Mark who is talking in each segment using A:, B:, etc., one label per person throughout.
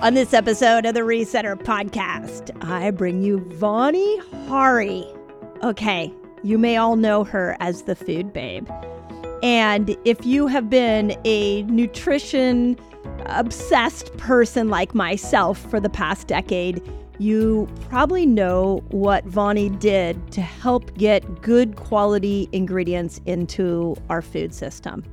A: On this episode of the Resetter podcast, I bring you Vani Hari. Okay, you may all know her as the food babe. And if you have been a nutrition obsessed person like myself for the past decade, you probably know what Vani did to help get good quality ingredients into our food system.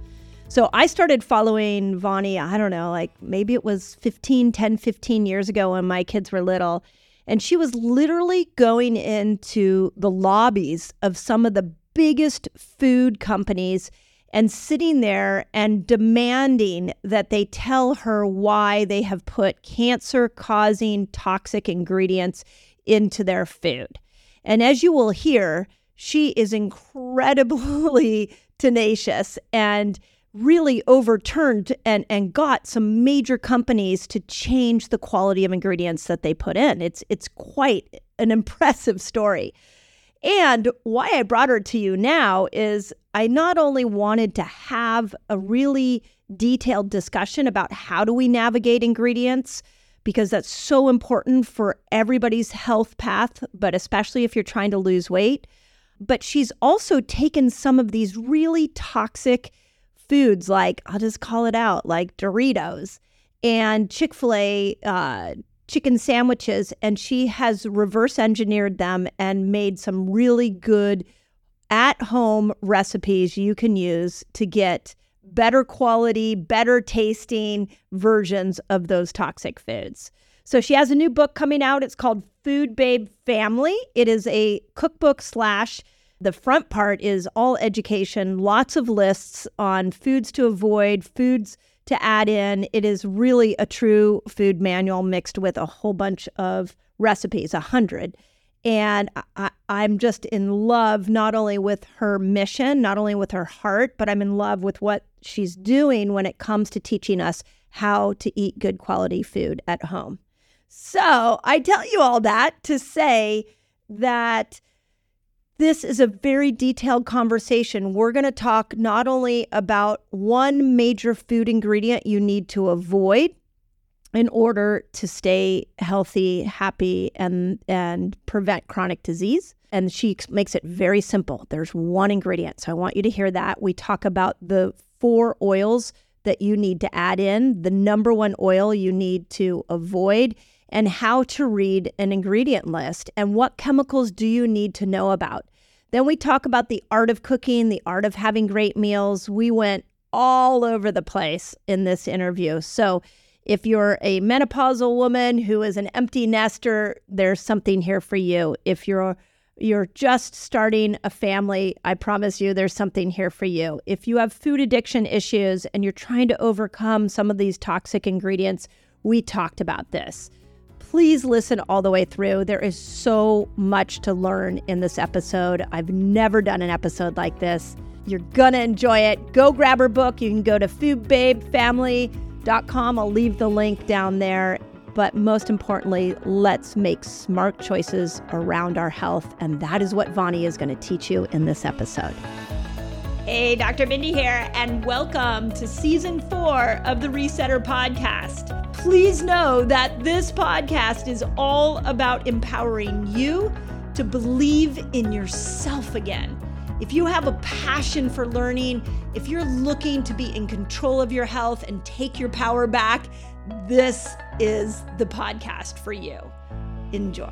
A: So I started following Vani, I don't know, like maybe it was 15, 10, 15 years ago when my kids were little. And she was literally going into the lobbies of some of the biggest food companies and sitting there and demanding that they tell her why they have put cancer causing toxic ingredients into their food. And as you will hear, she is incredibly tenacious and really overturned and, and got some major companies to change the quality of ingredients that they put in. It's it's quite an impressive story. And why I brought her to you now is I not only wanted to have a really detailed discussion about how do we navigate ingredients because that's so important for everybody's health path, but especially if you're trying to lose weight. But she's also taken some of these really toxic foods like I'll just call it out, like Doritos and Chick Fil A uh, chicken sandwiches, and she has reverse engineered them and made some really good at home recipes you can use to get better quality, better tasting versions of those toxic foods. So she has a new book coming out. It's called Food Babe Family. It is a cookbook slash the front part is all education, lots of lists on foods to avoid, foods to add in. It is really a true food manual mixed with a whole bunch of recipes, a hundred. And I, am just in love not only with her mission, not only with her heart, but I'm in love with what she's doing when it comes to teaching us how to eat good quality food at home. So I tell you all that to say that this is a very detailed conversation. We're going to talk not only about one major food ingredient you need to avoid in order to stay healthy, happy, and and prevent chronic disease. And she makes it very simple. There's one ingredient. So I want you to hear that. We talk about the four oils that you need to add in, the number one oil you need to avoid, and how to read an ingredient list and what chemicals do you need to know about. Then we talk about the art of cooking, the art of having great meals. We went all over the place in this interview. So, if you're a menopausal woman who is an empty nester, there's something here for you. If you're you're just starting a family, I promise you there's something here for you. If you have food addiction issues and you're trying to overcome some of these toxic ingredients, we talked about this please listen all the way through. There is so much to learn in this episode. I've never done an episode like this. You're going to enjoy it. Go grab her book. You can go to foodbabefamily.com. I'll leave the link down there. But most importantly, let's make smart choices around our health. And that is what Vani is going to teach you in this episode. Hey, Dr. Mindy here, and welcome to season four of the Resetter podcast. Please know that this podcast is all about empowering you to believe in yourself again. If you have a passion for learning, if you're looking to be in control of your health and take your power back, this is the podcast for you. Enjoy.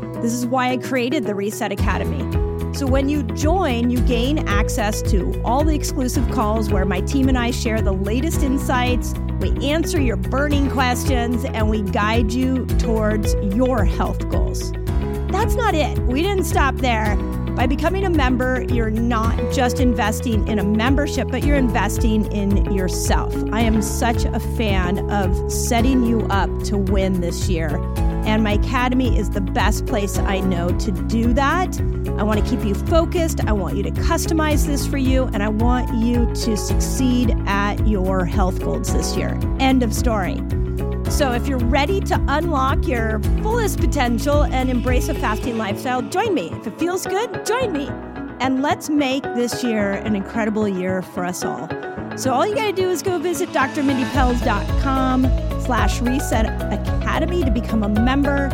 A: This is why I created the Reset Academy. So when you join, you gain access to all the exclusive calls where my team and I share the latest insights, we answer your burning questions, and we guide you towards your health goals. That's not it. We didn't stop there. By becoming a member, you're not just investing in a membership, but you're investing in yourself. I am such a fan of setting you up to win this year. And my academy is the best place I know to do that. I want to keep you focused. I want you to customize this for you, and I want you to succeed at your health goals this year. End of story. So, if you're ready to unlock your fullest potential and embrace a fasting lifestyle, join me. If it feels good, join me. And let's make this year an incredible year for us all. So, all you got to do is go visit drmindypelz.com slash reset academy to become a member.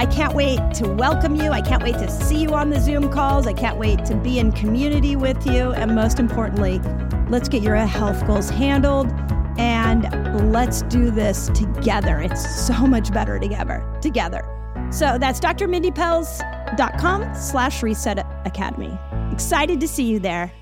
A: I can't wait to welcome you. I can't wait to see you on the Zoom calls. I can't wait to be in community with you. And most importantly, let's get your health goals handled and let's do this together. It's so much better together. Together. So that's drmindypelz.com slash reset academy. Excited to see you there.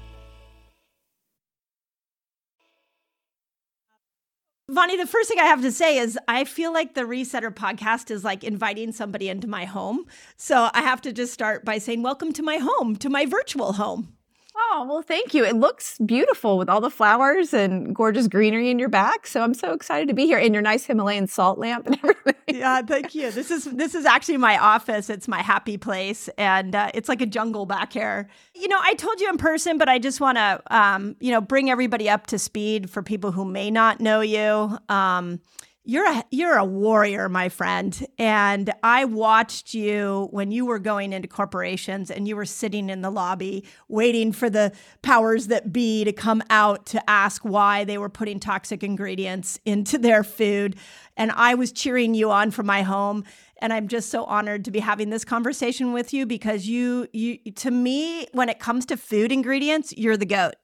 A: Vani, the first thing I have to say is I feel like the Resetter podcast is like inviting somebody into my home. So I have to just start by saying, Welcome to my home, to my virtual home.
B: Oh, well, thank you. It looks beautiful with all the flowers and gorgeous greenery in your back. So I'm so excited to be here in your nice Himalayan salt lamp and everything.
A: yeah, thank you. This is this is actually my office. It's my happy place and uh, it's like a jungle back here. You know, I told you in person, but I just want to um, you know, bring everybody up to speed for people who may not know you. Um, you're a you're a warrior, my friend. And I watched you when you were going into corporations and you were sitting in the lobby waiting for the powers that be to come out to ask why they were putting toxic ingredients into their food. And I was cheering you on from my home. And I'm just so honored to be having this conversation with you because you you to me, when it comes to food ingredients, you're the goat.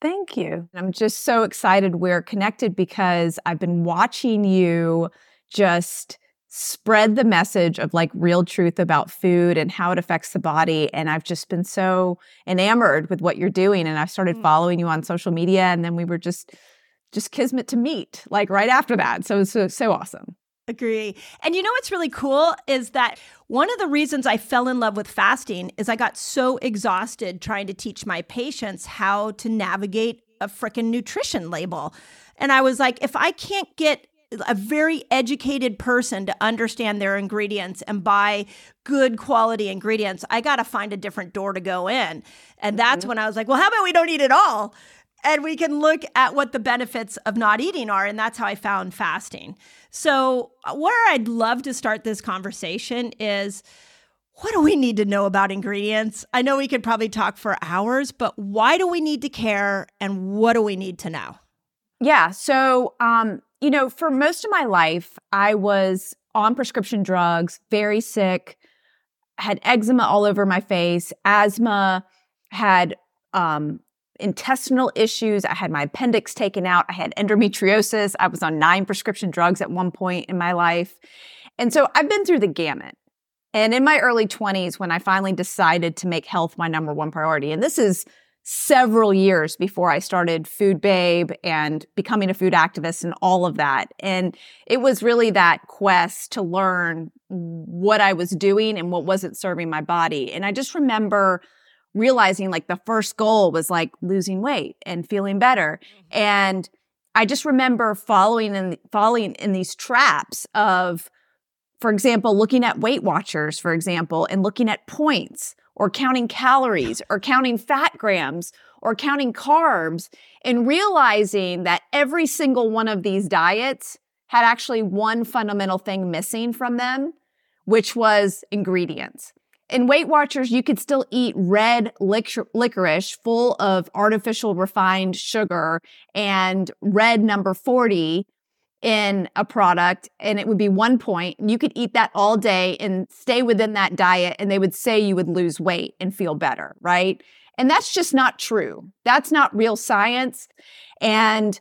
B: Thank you. I'm just so excited we're connected because I've been watching you just spread the message of like real truth about food and how it affects the body. And I've just been so enamored with what you're doing. And I've started mm. following you on social media. And then we were just, just kismet to meet like right after that. So it's so, so awesome.
A: Agree. And you know what's really cool is that one of the reasons I fell in love with fasting is I got so exhausted trying to teach my patients how to navigate a freaking nutrition label. And I was like, if I can't get a very educated person to understand their ingredients and buy good quality ingredients, I got to find a different door to go in. And that's mm-hmm. when I was like, well, how about we don't eat at all? And we can look at what the benefits of not eating are. And that's how I found fasting. So, uh, where I'd love to start this conversation is what do we need to know about ingredients? I know we could probably talk for hours, but why do we need to care and what do we need to know?
B: Yeah. So, um, you know, for most of my life, I was on prescription drugs, very sick, had eczema all over my face, asthma, had um, intestinal issues. I had my appendix taken out. I had endometriosis. I was on nine prescription drugs at one point in my life. And so I've been through the gamut. And in my early 20s, when I finally decided to make health my number one priority, and this is several years before I started Food Babe and becoming a food activist and all of that. And it was really that quest to learn what I was doing and what wasn't serving my body. And I just remember realizing like the first goal was like losing weight and feeling better. Mm-hmm. And I just remember following in falling in these traps of, for example, looking at Weight Watchers, for example, and looking at points or counting calories or counting fat grams or counting carbs and realizing that every single one of these diets had actually one fundamental thing missing from them, which was ingredients. In Weight Watchers, you could still eat red licorice full of artificial refined sugar and red number 40 in a product and it would be one point and you could eat that all day and stay within that diet and they would say you would lose weight and feel better, right? And that's just not true. That's not real science. And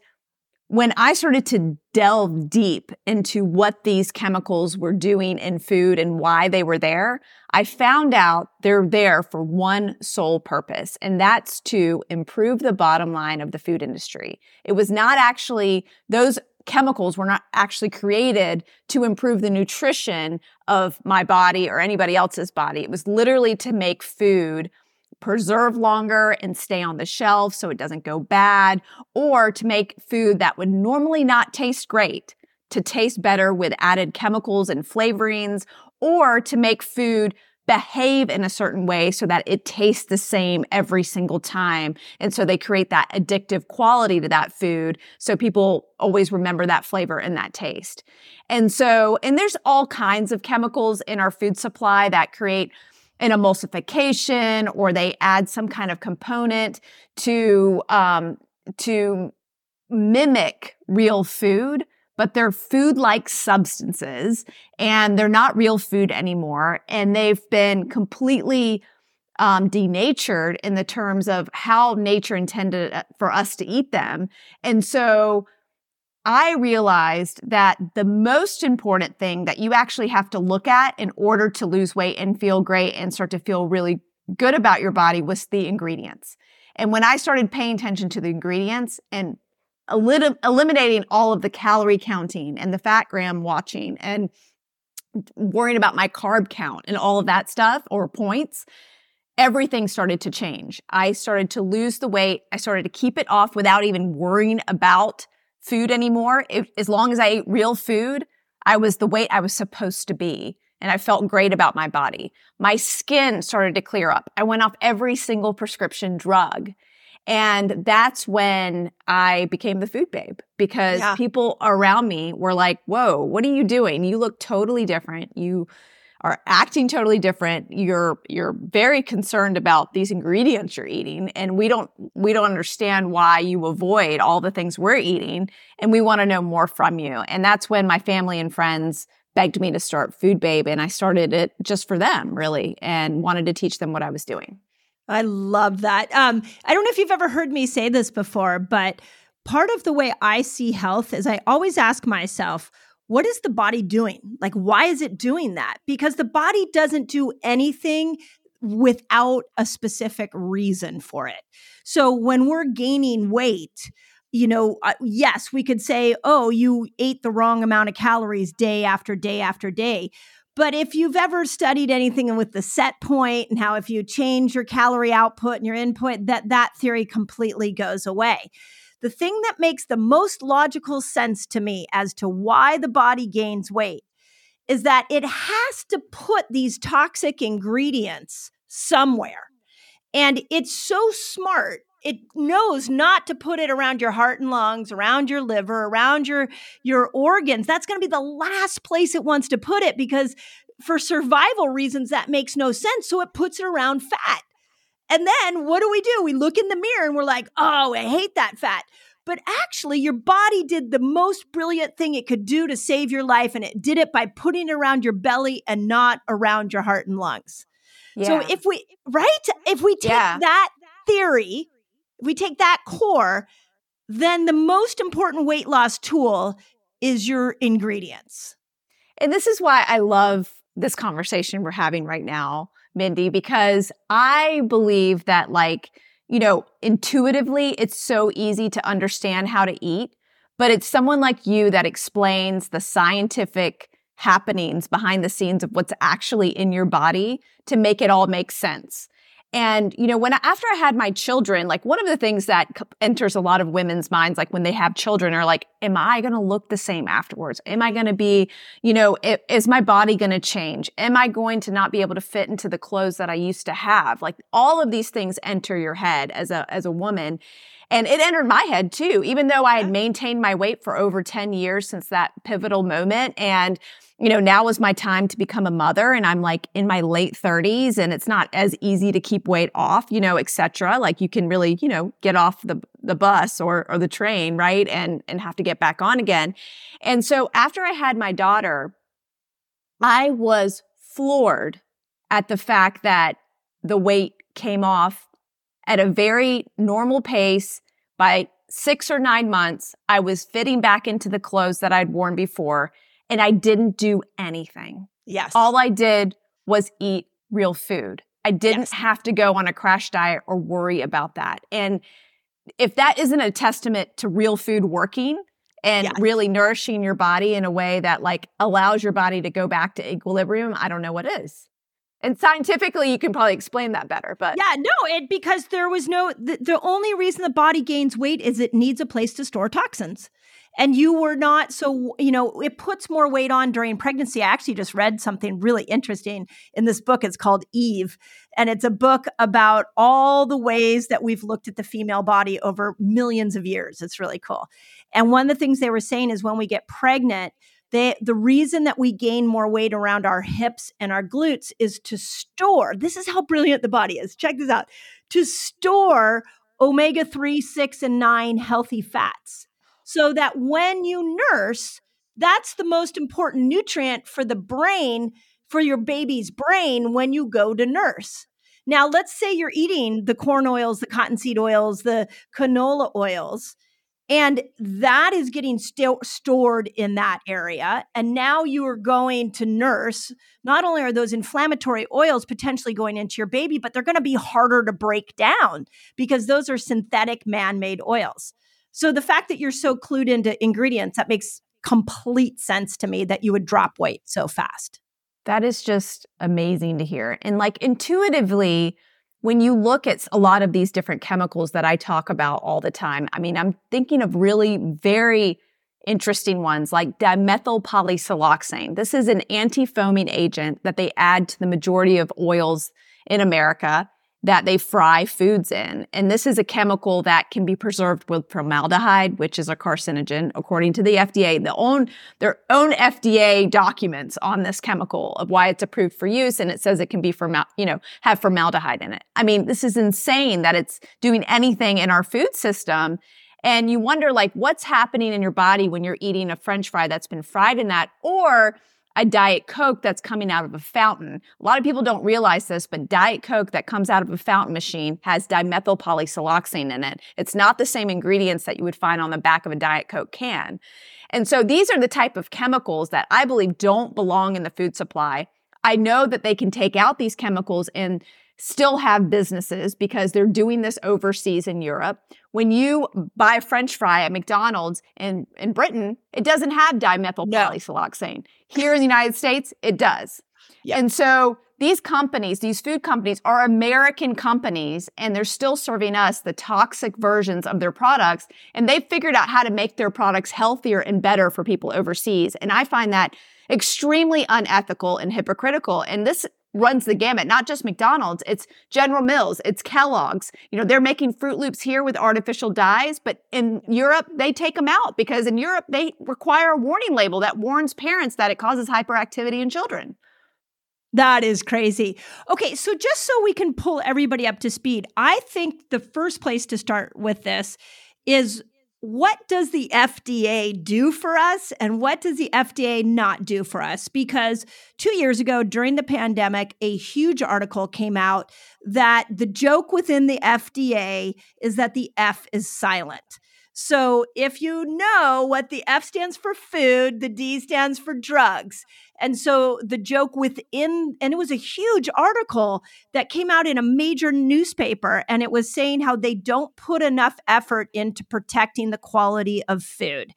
B: when I started to delve deep into what these chemicals were doing in food and why they were there, I found out they're there for one sole purpose, and that's to improve the bottom line of the food industry. It was not actually, those chemicals were not actually created to improve the nutrition of my body or anybody else's body. It was literally to make food preserve longer and stay on the shelf so it doesn't go bad, or to make food that would normally not taste great to taste better with added chemicals and flavorings, or to make food behave in a certain way so that it tastes the same every single time. And so they create that addictive quality to that food. So people always remember that flavor and that taste. And so, and there's all kinds of chemicals in our food supply that create an emulsification or they add some kind of component to um, to mimic real food but they're food like substances and they're not real food anymore and they've been completely um, denatured in the terms of how nature intended uh, for us to eat them. And so I realized that the most important thing that you actually have to look at in order to lose weight and feel great and start to feel really good about your body was the ingredients. And when I started paying attention to the ingredients and elim- eliminating all of the calorie counting and the fat gram watching and worrying about my carb count and all of that stuff or points, everything started to change. I started to lose the weight. I started to keep it off without even worrying about food anymore. If, as long as I ate real food, I was the weight I was supposed to be. And I felt great about my body. My skin started to clear up. I went off every single prescription drug. And that's when I became the food babe because yeah. people around me were like, whoa, what are you doing? You look totally different. You are acting totally different. You're you're very concerned about these ingredients you're eating and we don't we don't understand why you avoid all the things we're eating and we want to know more from you. And that's when my family and friends begged me to start food babe and i started it just for them really and wanted to teach them what i was doing.
A: I love that. Um, i don't know if you've ever heard me say this before but part of the way i see health is i always ask myself what is the body doing? Like, why is it doing that? Because the body doesn't do anything without a specific reason for it. So when we're gaining weight, you know, uh, yes, we could say, oh, you ate the wrong amount of calories day after day after day. But if you've ever studied anything with the set point and how if you change your calorie output and your input, that that theory completely goes away. The thing that makes the most logical sense to me as to why the body gains weight is that it has to put these toxic ingredients somewhere. And it's so smart. It knows not to put it around your heart and lungs, around your liver, around your your organs. That's going to be the last place it wants to put it because for survival reasons that makes no sense. So it puts it around fat. And then what do we do? We look in the mirror and we're like, oh, I hate that fat. But actually, your body did the most brilliant thing it could do to save your life. And it did it by putting it around your belly and not around your heart and lungs. Yeah. So if we, right? If we take yeah. that theory, we take that core, then the most important weight loss tool is your ingredients.
B: And this is why I love this conversation we're having right now Mindy, because I believe that, like, you know, intuitively, it's so easy to understand how to eat, but it's someone like you that explains the scientific happenings behind the scenes of what's actually in your body to make it all make sense. And, you know, when after I had my children, like one of the things that enters a lot of women's minds, like when they have children, are like, am I going to look the same afterwards? Am I going to be, you know, it, is my body going to change? Am I going to not be able to fit into the clothes that I used to have? Like all of these things enter your head as a, as a woman. And it entered my head too, even though I had maintained my weight for over 10 years since that pivotal moment. And, you know, now is my time to become a mother and I'm like in my late 30s and it's not as easy to keep weight off, you know, etc. Like you can really, you know, get off the the bus or or the train, right? And and have to get back on again. And so after I had my daughter, I was floored at the fact that the weight came off at a very normal pace by six or nine months, I was fitting back into the clothes that I'd worn before, and I didn't do anything.
A: Yes.
B: All I did was eat real food. I didn't
A: Yes.
B: have to go on a crash diet or worry about that. And if that isn't a testament to real food working and
A: Yes.
B: really nourishing your body in a way that like allows your body to go back to equilibrium, I don't know what is. And scientifically, you can probably explain that better, but
A: Yeah, no, it because there was no the, the only reason the body gains weight is it needs a place to store toxins. And you were not so, you know, it puts more weight on during pregnancy. I actually just read something really interesting in this book. It's called Eve. And it's a book about all the ways that we've looked at the female body over millions of years. It's really cool. And one of the things they were saying is when we get pregnant, they, the reason that we gain more weight around our hips and our glutes is to store. This is how brilliant the body is. Check this out to store omega 3, 6, and 9 healthy fats. So that when you nurse, that's the most important nutrient for the brain, for your baby's brain when you go to nurse. Now, let's say you're eating the corn oils, the cottonseed oils, the canola oils, and that is getting sto- stored in that area. And now you are going to nurse. Not only are those inflammatory oils potentially going into your baby, but they're going to be harder to break down because those are synthetic man made oils. So the fact that you're so clued into ingredients, that makes complete sense to me that you would drop weight so fast.
B: That is just amazing to hear. And like intuitively, when you look at a lot of these different chemicals that I talk about all the time, I mean, I'm thinking of really very interesting ones like dimethyl polysiloxane. This is an anti foaming agent that they add to the majority of oils in America that they fry foods in. And this is a chemical that can be preserved with formaldehyde, which is a carcinogen, according to the FDA. The own, their own FDA documents on this chemical of why it's approved for use. And it says it can be formal, you know, have formaldehyde in it. I mean, this is insane that it's doing anything in our food system. And you wonder like what's happening in your body when you're eating a french fry that's been fried in that or a Diet Coke that's coming out of a fountain. A lot of people don't realize this, but Diet Coke that comes out of a fountain machine has dimethyl polysiloxane in it. It's not the same ingredients that you would find on the back of a Diet Coke can. And so these are the type of chemicals that I believe don't belong in the food supply. I know that they can take out these chemicals and still have businesses because they're doing this overseas in Europe. When you buy a French fry at McDonald's in, in Britain, it doesn't have dimethyl
A: No.
B: polysiloxane. Here in the United States, it does.
A: Yep.
B: And so these companies, these food companies are American companies and they're still serving us the toxic versions of their products. And they've figured out how to make their products healthier and better for people overseas. And I find that extremely unethical and hypocritical. And this runs the gamut, not just McDonald's, it's General Mills, it's Kellogg's. You know, they're making Froot Loops here with artificial dyes, but in Europe, they take them out because in Europe, they require a warning label that warns parents that it causes hyperactivity in children.
A: That is crazy. Okay, so just so we can pull everybody up to speed, I think the first place to start with this is what does the FDA do for us and what does the FDA not do for us? Because two years ago during the pandemic, a huge article came out that the joke within the FDA is that the F is silent. So if you know what the F stands for food, the D stands for drugs. And so the joke within, and it was a huge article that came out in a major newspaper, and it was saying how they don't put enough effort into protecting the quality of food.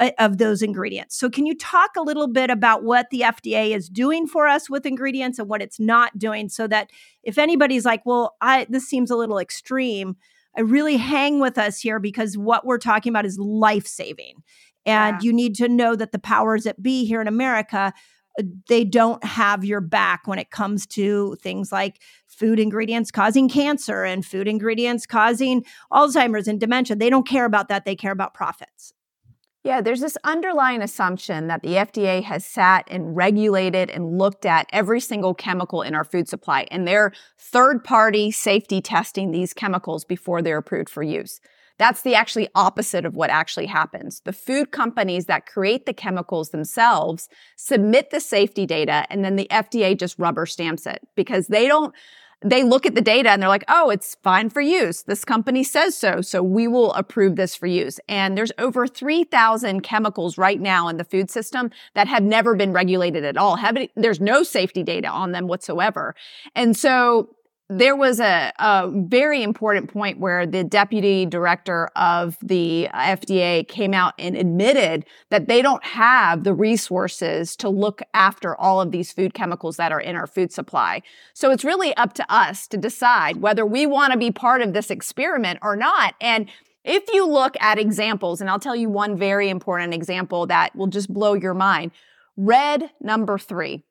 A: uh, Of those ingredients. So, can you talk a little bit about what the FDA is doing for us with ingredients and what it's not doing so that if anybody's like, well, I, this seems a little extreme, I really hang with us here because what we're talking about is life saving. And
B: Yeah.
A: you need to know that the powers that be here in America, uh, they don't have your back when it comes to things like food ingredients causing cancer and food ingredients causing Alzheimer's and dementia. They don't care about that. They care about profits.
B: Yeah, there's this underlying assumption that the FDA has sat and regulated and looked at every single chemical in our food supply, and they're third party safety testing these chemicals before they're approved for use. That's the actually opposite of what actually happens. The food companies that create the chemicals themselves submit the safety data, and then the FDA just rubber stamps it because they don't they look at the data and they're like, oh, it's fine for use. This company says so. So we will approve this for use. And there's over 3,000 chemicals right now in the food system that have never been regulated at all. Have there's no safety data on them whatsoever. And so there was a, a, very important point where the deputy director of the FDA came out and admitted that they don't have the resources to look after all of these food chemicals that are in our food supply. So it's really up to us to decide whether we want to be part of this experiment or not. And if you look at examples, and I'll tell you one very important example that will just blow your mind red number three.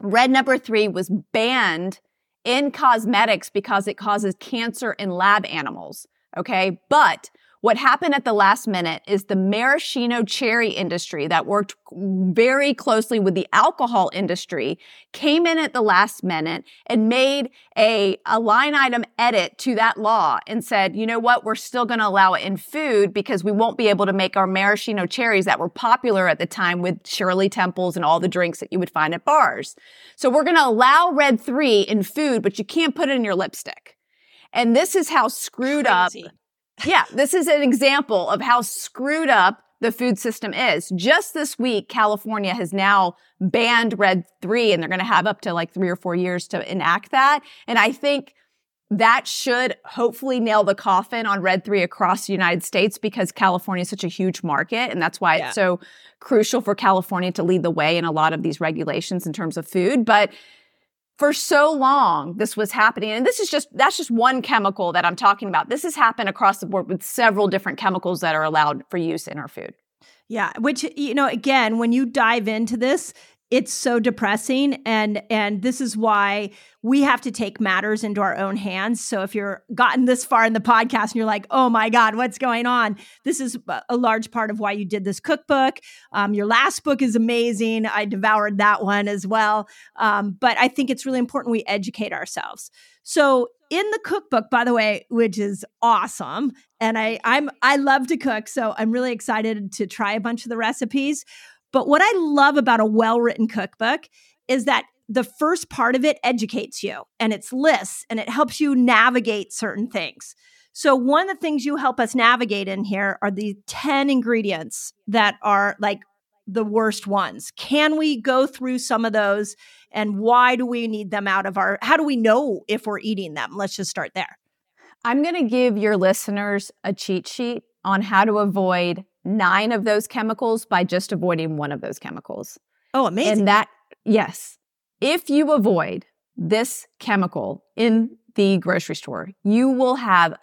B: Red number three was banned in cosmetics because it causes cancer in lab animals. Okay. But what happened at the last minute is the maraschino cherry industry that worked very closely with the alcohol industry came in at the last minute and made a, a line item edit to that law and said, you know what, we're still going to allow it in food because we won't be able to make our maraschino cherries that were popular at the time with Shirley Temples and all the drinks that you would find at bars. So we're going to allow red three in food, but you can't put it in your lipstick. And this is how screwed Crazy. up yeah, this is an example of how screwed up the food system is. Just this week, California has now banned Red 3 and they're going to have up to like three or four years to enact that. And I think that should hopefully nail the coffin on Red 3 across the United States because California is such a huge market. And that's why yeah. it's so crucial for California to lead the way in a lot of these regulations in terms of food. But for so long this was happening. And this is just that's just one chemical that i'm talking about. This has happened across the board with several different chemicals that are allowed for use in our food.
A: Yeah which you know again when you dive into this it's so depressing and and this is why we have to take matters into our own hands. So if you're gotten this far in the podcast and you're like oh my god what's going on? This is a large part of why you did this cookbook. Um, your last book is amazing. I devoured that one as well. Um, but i think it's really important we educate ourselves. So in the cookbook by the way which is awesome and i i'm i love to cook so i'm really excited to try a bunch of the recipes but what I love about a well written cookbook is that the first part of it educates you and it's lists and it helps you navigate certain things. So, one of the things you help us navigate in here are the 10 ingredients that are like the worst ones. Can we go through some of those and why do we need them out of our, how do we know if we're eating them? Let's just start there.
B: I'm going to give your listeners a cheat sheet on how to avoid nine of those chemicals by just avoiding one of those chemicals.
A: Oh, amazing.
B: And that, yes, if you avoid this chemical in the grocery store, you will have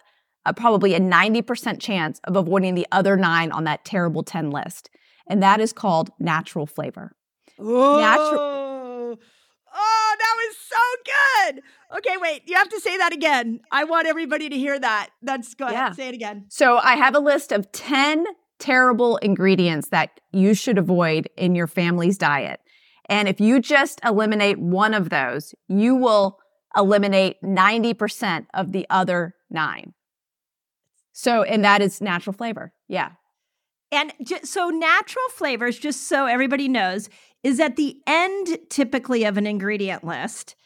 B: a, probably a 90% chance of avoiding the other nine on that terrible 10 list. And that is called natural flavor.
A: Oh, natural. Oh, that was so good. Okay, wait. You have to say that again. I want everybody to hear that. That's go ahead. Yeah. Say it again.
B: So I have a list of 10 terrible ingredients that you should avoid in your family's diet. And if you just eliminate one of those, you will eliminate 90% of the other nine. So, and that is natural flavor. Yeah.
A: And so, natural flavors, just so everybody knows, is at the end typically of an ingredient list.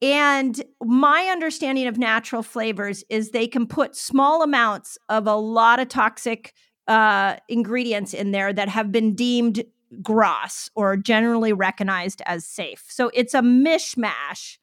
A: And my understanding of natural flavors is they can put small amounts of a lot of toxic uh, ingredients in there that have been deemed GRAS or generally recognized as safe. So it's a mishmash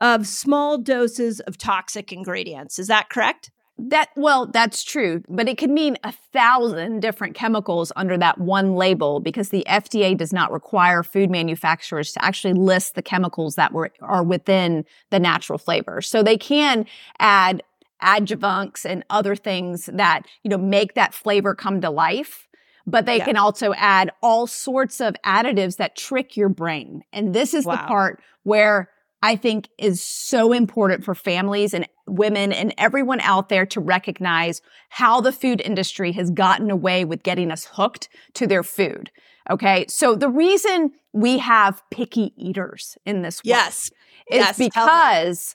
A: of small doses of toxic ingredients. Is that correct?
B: That well, that's true, but it could mean a thousand different chemicals under that one label because the FDA does not require food manufacturers to actually list the chemicals that were are within the natural flavor. So they can add adjuvants and other things that, you know, make that flavor come to life. But they yeah. can also add all sorts of additives that trick your brain. And this is wow. the part where I think is so important for families and women and everyone out there to recognize how the food industry has gotten away with getting us hooked to their food. Okay. So the reason we have picky eaters in this world
A: yes.
B: is yes, because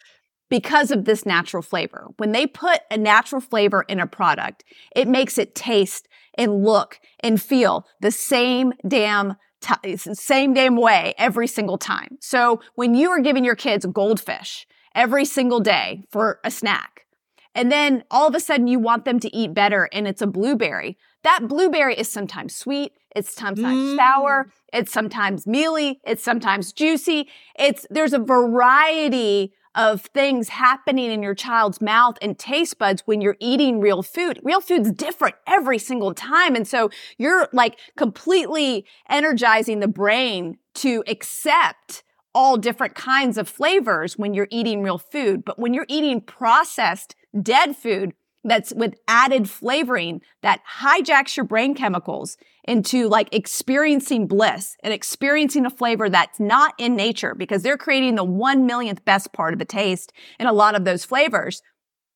B: because of this natural flavor. When they put a natural flavor in a product, it makes it taste and look and feel the same damn t- same damn way every single time. So when you are giving your kids goldfish every single day for a snack. And then all of a sudden you want them to eat better and it's a blueberry. That blueberry is sometimes sweet, it's sometimes mm. sour, it's sometimes mealy, it's sometimes juicy. It's there's a variety of things happening in your child's mouth and taste buds when you're eating real food. Real food's different every single time. And so you're like completely energizing the brain to accept all different kinds of flavors when you're eating real food. But when you're eating processed dead food, that's with added flavoring that hijacks your brain chemicals into like experiencing bliss and experiencing a flavor that's not in nature because they're creating the one millionth best part of a taste in a lot of those flavors.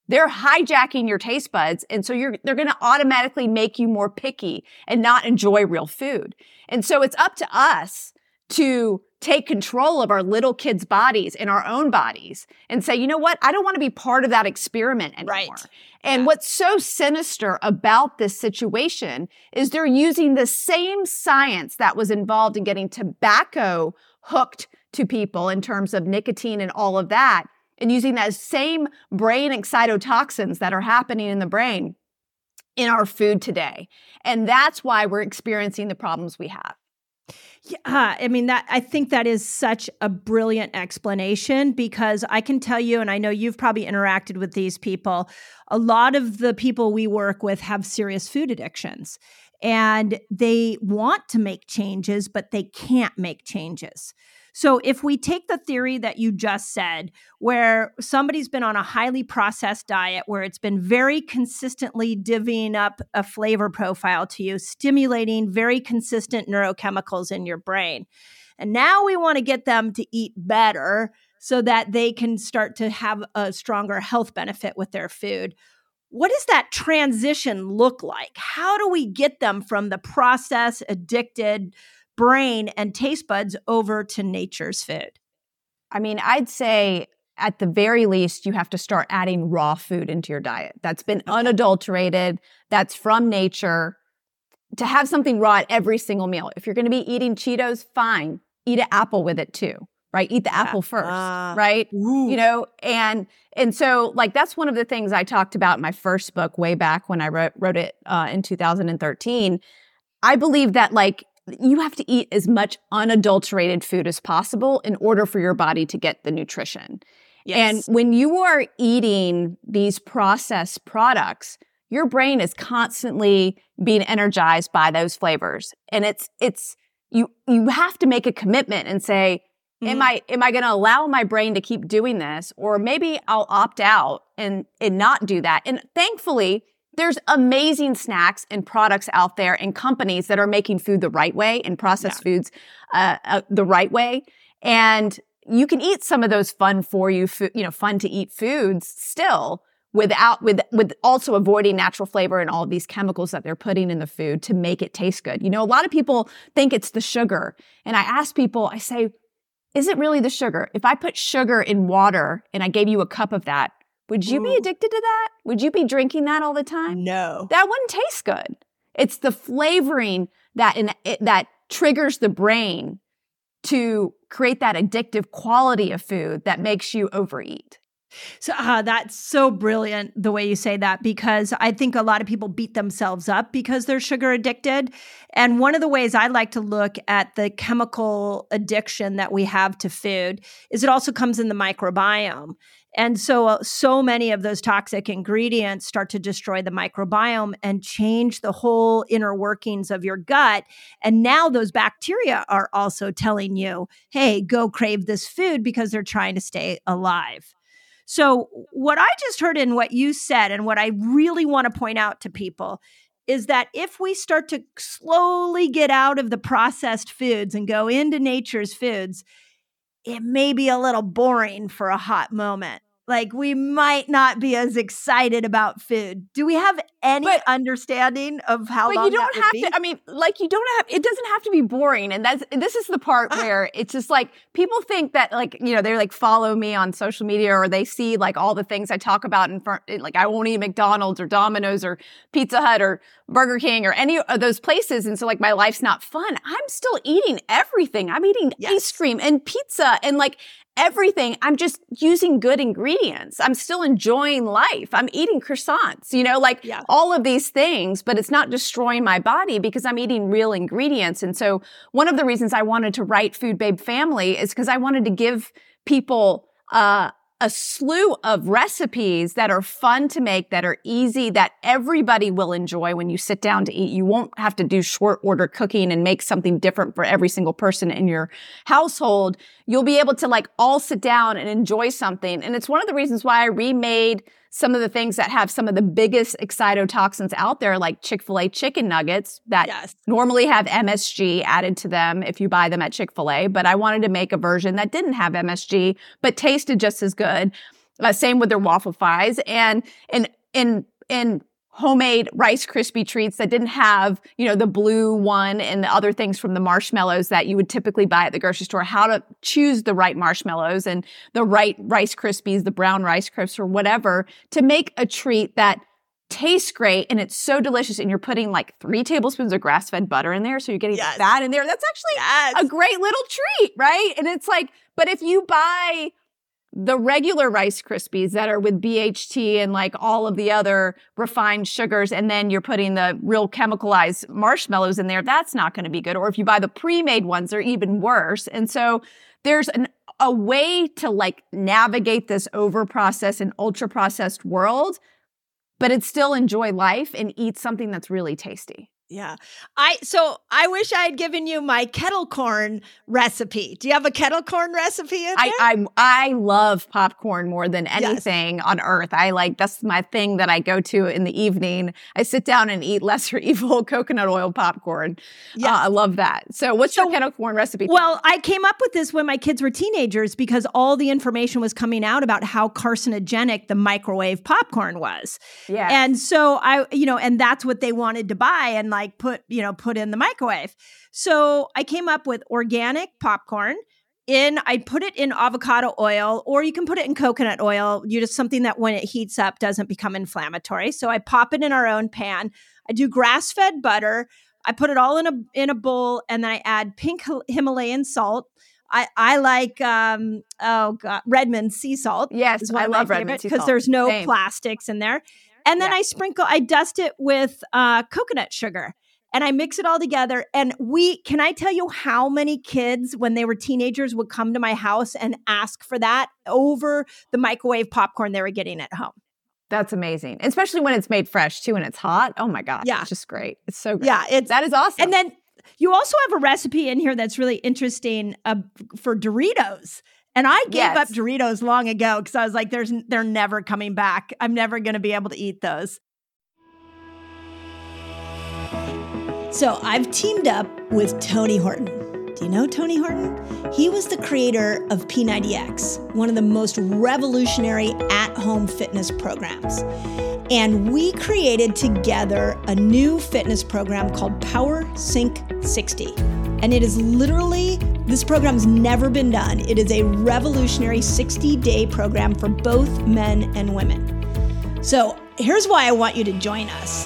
B: They're hijacking your taste buds. And so you're, they're going to automatically make you more picky and not enjoy real food. And so it's up to us to take control of our little kids' bodies and our own bodies and say, you know what? I don't want to be part of that experiment anymore. Right. And yeah. what's so sinister about this situation is they're using the same science that was involved in getting tobacco hooked to people in terms of nicotine and all of that, and using that same brain excitotoxins that are happening in the brain in our food today. And that's why we're experiencing the problems we have.
A: Yeah, I mean that I think that is such a brilliant explanation because I can tell you and I know you've probably interacted with these people. A lot of the people we work with have serious food addictions and they want to make changes but they can't make changes. So if we take the theory that you just said, where somebody's been on a highly processed diet where it's been very consistently divvying up a flavor profile to you, stimulating very consistent neurochemicals in your brain. And now we want to get them to eat better so that they can start to have a stronger health benefit with their food. What does that transition look like? How do we get them from the process addicted brain and taste buds over to nature's food?
B: I mean, I'd say at the very least, you have to start adding raw food into your diet that's been okay. unadulterated, that's from nature. To have something raw at every single meal. If you're going to be eating Cheetos, fine, eat an apple with it too right eat the yeah. apple first uh, right ooh. you know and and so like that's one of the things i talked about in my first book way back when i wrote, wrote it uh, in 2013 i believe that like you have to eat as much unadulterated food as possible in order for your body to get the nutrition. Yes. And when you are eating these processed products, your brain is constantly being energized by those flavors. And it's, it's, you, you have to make a commitment and say, mm-hmm. am I, am I going to allow my brain to keep doing this? Or maybe I'll opt out and, and not do that. And thankfully, there's amazing snacks and products out there and companies that are making food the right way and processed yeah. foods uh, uh, the right way. And you can eat some of those fun for you, fo- you know, fun to eat foods still without with with also avoiding natural flavor and all of these chemicals that they're putting in the food to make it taste good. You know, a lot of people think it's the sugar. And I ask people, I say, is it really the sugar? If I put sugar in water and I gave you a cup of that, would you be addicted to that? Would you be drinking that all the time?
A: No.
B: That wouldn't taste good. It's the flavoring that in, it, that triggers the brain to create that addictive quality of food that makes you overeat.
A: So uh, that's so brilliant the way you say that because I think a lot of people beat themselves up because they're sugar addicted. And one of the ways I like to look at the chemical addiction that we have to food is it also comes in the microbiome. And so, uh, so many of those toxic ingredients start to destroy the microbiome and change the whole inner workings of your gut. And now those bacteria are also telling you, hey, go crave this food because they're trying to stay alive. So, what I just heard in what you said, and what I really want to point out to people is that if we start to slowly get out of the processed foods and go into nature's foods, it may be a little boring for a hot moment like we might not be as excited about food. Do we have any but, understanding of how
B: but you don't
A: have
B: be? to I mean, like you don't have it doesn't have to be boring. And that's this is the part ah. where it's just like people think that like, you know, they're like follow me on social media or they see like all the things I talk about in front like I won't eat McDonald's or Domino's or Pizza Hut or Burger King or any of those places. And so like my life's not fun. I'm still eating everything. I'm eating yes. ice cream and pizza and like everything. I'm just using good ingredients. I'm still enjoying life. I'm eating croissants, you know, like yeah. all of these things, but it's not destroying my body because I'm eating real ingredients. And so one of the reasons I wanted to write Food Babe Family is because I wanted to give people uh, a slew of recipes that are fun to make, that are easy, that everybody will enjoy when you sit down to eat. You won't have to do short order cooking and make something different for every single person in your household. You'll be able to like all sit down and enjoy something. And it's one of the reasons why I remade some of the things that have some of the biggest excitotoxins out there, like Chick fil A chicken nuggets that yes. normally have MSG added to them if you buy them at Chick fil A. But I wanted to make a version that didn't have MSG, but tasted just as good. Uh, same with their waffle fries and, and, and, and homemade Rice Krispie treats that didn't have, you know, the blue one and the other things from the marshmallows that you would typically buy at the grocery store, how to choose the right marshmallows and the right Rice Krispies, the brown Rice Crisps or whatever to make a treat that tastes great and it's so delicious and you're putting like three tablespoons of grass-fed butter in there so you're getting yes. fat in there that's actually yes. a great little treat right and it's like but if you buy the regular Rice Krispies that are with BHT and like all of the other refined sugars, and then you're putting the real chemicalized marshmallows in there, that's not going to be good. Or if you buy the pre-made ones, they're even worse. And so there's an, a way to like navigate this over processed and ultra processed world, but it's still enjoy life and eat something that's really tasty.
A: Yeah. I so I wish I had given you my kettle corn recipe. Do you have a kettle corn recipe in there?
B: I I, I love popcorn more than anything yes. on earth. I like that's my thing that I go to in the evening. I sit down and eat LesserEvil coconut oil popcorn. Yeah, uh, I love that. So, what's so, your kettle corn recipe?
A: Well, I came up with this when my kids were teenagers because all the information was coming out about how carcinogenic the microwave popcorn was. Yeah. And so I, you know, and that's what they wanted to buy and like put, you know, put in the microwave. So I came up with organic popcorn in I put it in avocado oil or you can put it in coconut oil. You just something that when it heats up doesn't become inflammatory. So I pop it in our own pan. I do grass-fed butter. I put it all in a in a bowl and then I add pink Himalayan salt. I, I like um oh god Redmond sea salt.
B: Yes, I love Redmond
A: because there's no Same. plastics in there. And then yeah. I sprinkle, I dust it with uh, coconut sugar and I mix it all together. And we, can I tell you how many kids, when they were teenagers, would come to my house and ask for that over the microwave popcorn they were getting at home?
B: That's amazing, especially when it's made fresh too and it's hot. Oh my gosh, yeah, it's just great. It's so great.
A: Yeah,
B: it's that is awesome.
A: And then you also have a recipe in here that's really interesting uh, for Doritos. And I gave yes. up Doritos long ago because I was like, "There's, they're never coming back. I'm never going to be able to eat those." So I've teamed up with Tony Horton. Do you know Tony Horton? He was the creator of P90X, one of the most revolutionary at home fitness programs. And we created together a new fitness program called PowerSync 60. And it is literally, this program's never been done. It is a revolutionary 60 day program for both men and women. So here's why I want you to join us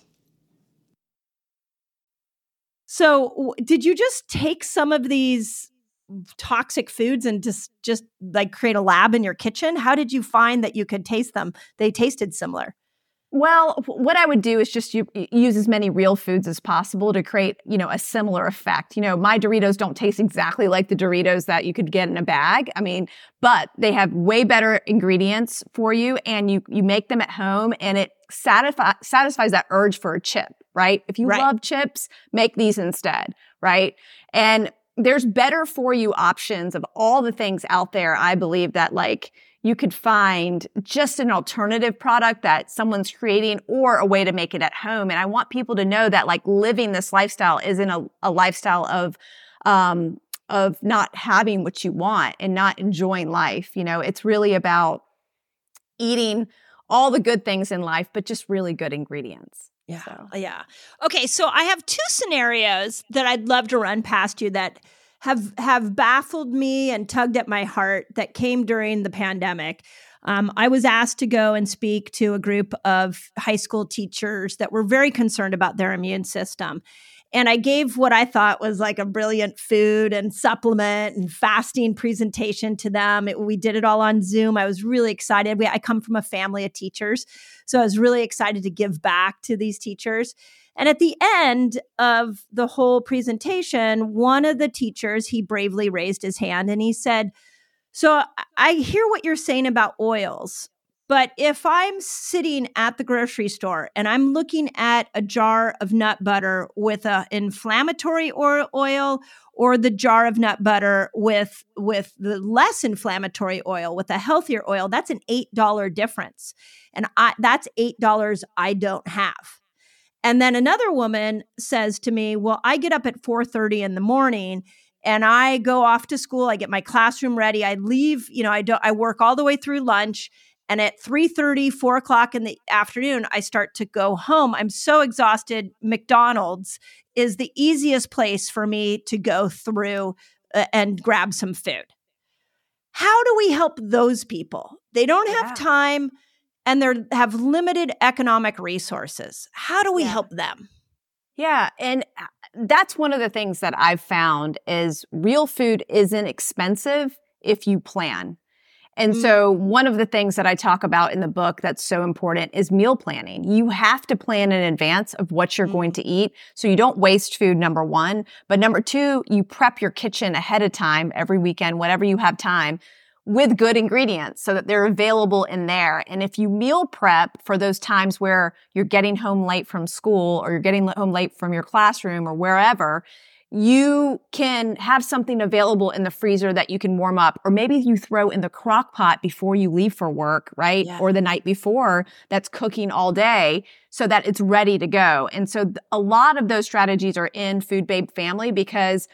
A: So, did you just take some of these toxic foods and just just like create a lab in your kitchen? How did you find that you could taste them? They tasted similar.
B: Well, what I would do is just use as many real foods as possible to create, you know, a similar effect. You know, my Doritos don't taste exactly like the Doritos that you could get in a bag. I mean, but they have way better ingredients for you and you you make them at home and it satisfy, satisfies that urge for a chip, right? If you right. love chips, make these instead, right? And there's better for you options of all the things out there. I believe that like you could find just an alternative product that someone's creating or a way to make it at home. And I want people to know that like living this lifestyle isn't a, a lifestyle of, um, of not having what you want and not enjoying life. You know, it's really about eating all the good things in life, but just really good ingredients.
A: Yeah. So. Yeah. Okay. So I have two scenarios that I'd love to run past you that have have baffled me and tugged at my heart that came during the pandemic. Um, I was asked to go and speak to a group of high school teachers that were very concerned about their immune system. And I gave what I thought was like a brilliant food and supplement and fasting presentation to them. It, we did it all on Zoom. I was really excited. We, I come from a family of teachers. So I was really excited to give back to these teachers. And at the end of the whole presentation, one of the teachers, he bravely raised his hand and he said, So I hear what you're saying about oils, but if I'm sitting at the grocery store and I'm looking at a jar of nut butter with an inflammatory oil or the jar of nut butter with with the less inflammatory oil with a healthier oil, that's an $8 difference. And I, that's $8 I don't have. And then another woman says to me, "Well, I get up at 4:30 in the morning and I go off to school, I get my classroom ready, I leave, you know, I do I work all the way through lunch and at 30 4 o'clock in the afternoon i start to go home i'm so exhausted mcdonald's is the easiest place for me to go through uh, and grab some food how do we help those people they don't yeah. have time and they have limited economic resources. How do we yeah. help them?
B: Yeah, and uh, that's one of the things that I've found is real food isn't expensive if you plan. And mm-hmm. so one of the things that I talk about in the book that's so important is meal planning. You have to plan in advance of what you're mm-hmm. going to eat so you don't waste food number 1, but number 2, you prep your kitchen ahead of time every weekend whenever you have time with good ingredients so that they're available in there. And if you meal prep for those times where you're getting home late from school or you're getting home late from your classroom or wherever, you can have something available in the freezer that you can warm up, or maybe you throw in the crock pot before you leave for work, right? Yeah. Or the night before that's cooking all day so that it's ready to go. And so a lot of those strategies are in Food Babe family because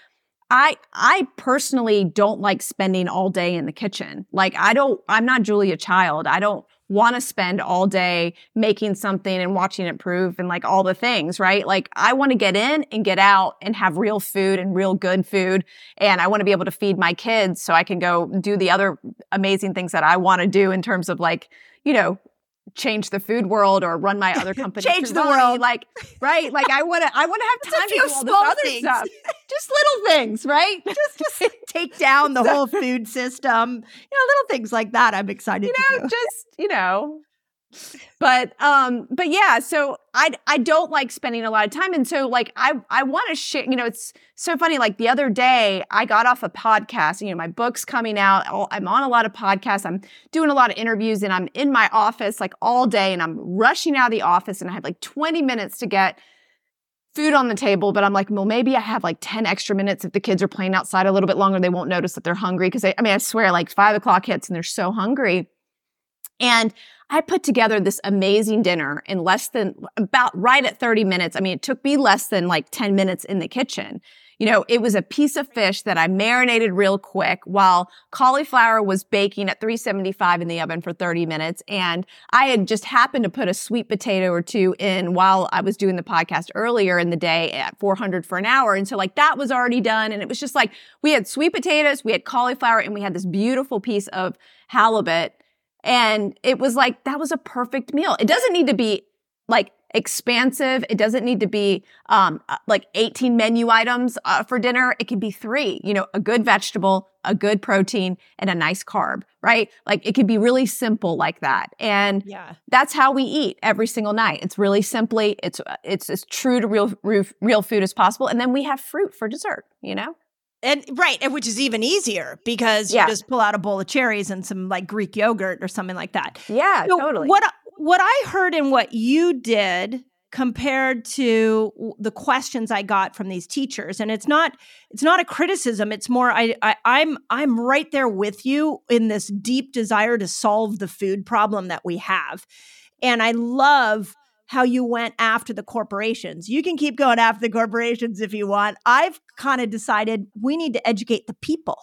B: I I personally don't like spending all day in the kitchen. Like I don't I'm not Julia Child. I don't want to spend all day making something and watching it prove and like all the things, right? Like I want to get in and get out and have real food and real good food and I want to be able to feed my kids so I can go do the other amazing things that I want to do in terms of like, you know, change the food world or run my other company.
A: change the world.
B: Like, right? Like I want to, I want to have time to do all this other things. stuff. Just little things, right?
A: just, just take down the whole food system. You know, little things like that. I'm excited.
B: You know, just you know, but um but yeah so i i don't like spending a lot of time and so like i i want to share you know it's so funny like the other day i got off a podcast you know my book's coming out i'm on a lot of podcasts i'm doing a lot of interviews and i'm in my office like all day and i'm rushing out of the office and i have like 20 minutes to get food on the table but i'm like well maybe i have like 10 extra minutes if the kids are playing outside a little bit longer they won't notice that they're hungry. Because i mean i swear like five o'clock hits and they're so hungry. And I put together this amazing dinner in less than about right at 30 minutes. I mean, it took me less than like 10 minutes in the kitchen. You know, it was a piece of fish that I marinated real quick while cauliflower was baking at 375 in the oven for 30 minutes. And I had just happened to put a sweet potato or two in while I was doing the podcast earlier in the day at 400 for an hour. And so like that was already done. And it was just like we had sweet potatoes, we had cauliflower, and we had this beautiful piece of halibut and it was like, that was a perfect meal. It doesn't need to be like expansive. It doesn't need to be um, uh, like 18 menu items uh, for dinner. It can be three, you know, a good vegetable, a good protein, and a nice carb, right? Like it could be really simple like that. And yeah. that's how we eat every single night. It's really simply, it's, uh, it's as true to real, real, real food as possible. And then we have fruit for dessert, you know?
A: And right, and which is even easier because yeah. you just pull out a bowl of cherries and some like Greek yogurt or something like that.
B: Yeah, so totally.
A: What what I heard and what you did compared to the questions I got from these teachers and it's not it's not a criticism it's more I, I I'm I'm right there with you in this deep desire to solve the food problem that we have and I love how you went after the corporations. You can keep going after the corporations if you want. I've kind of decided we need to educate the people.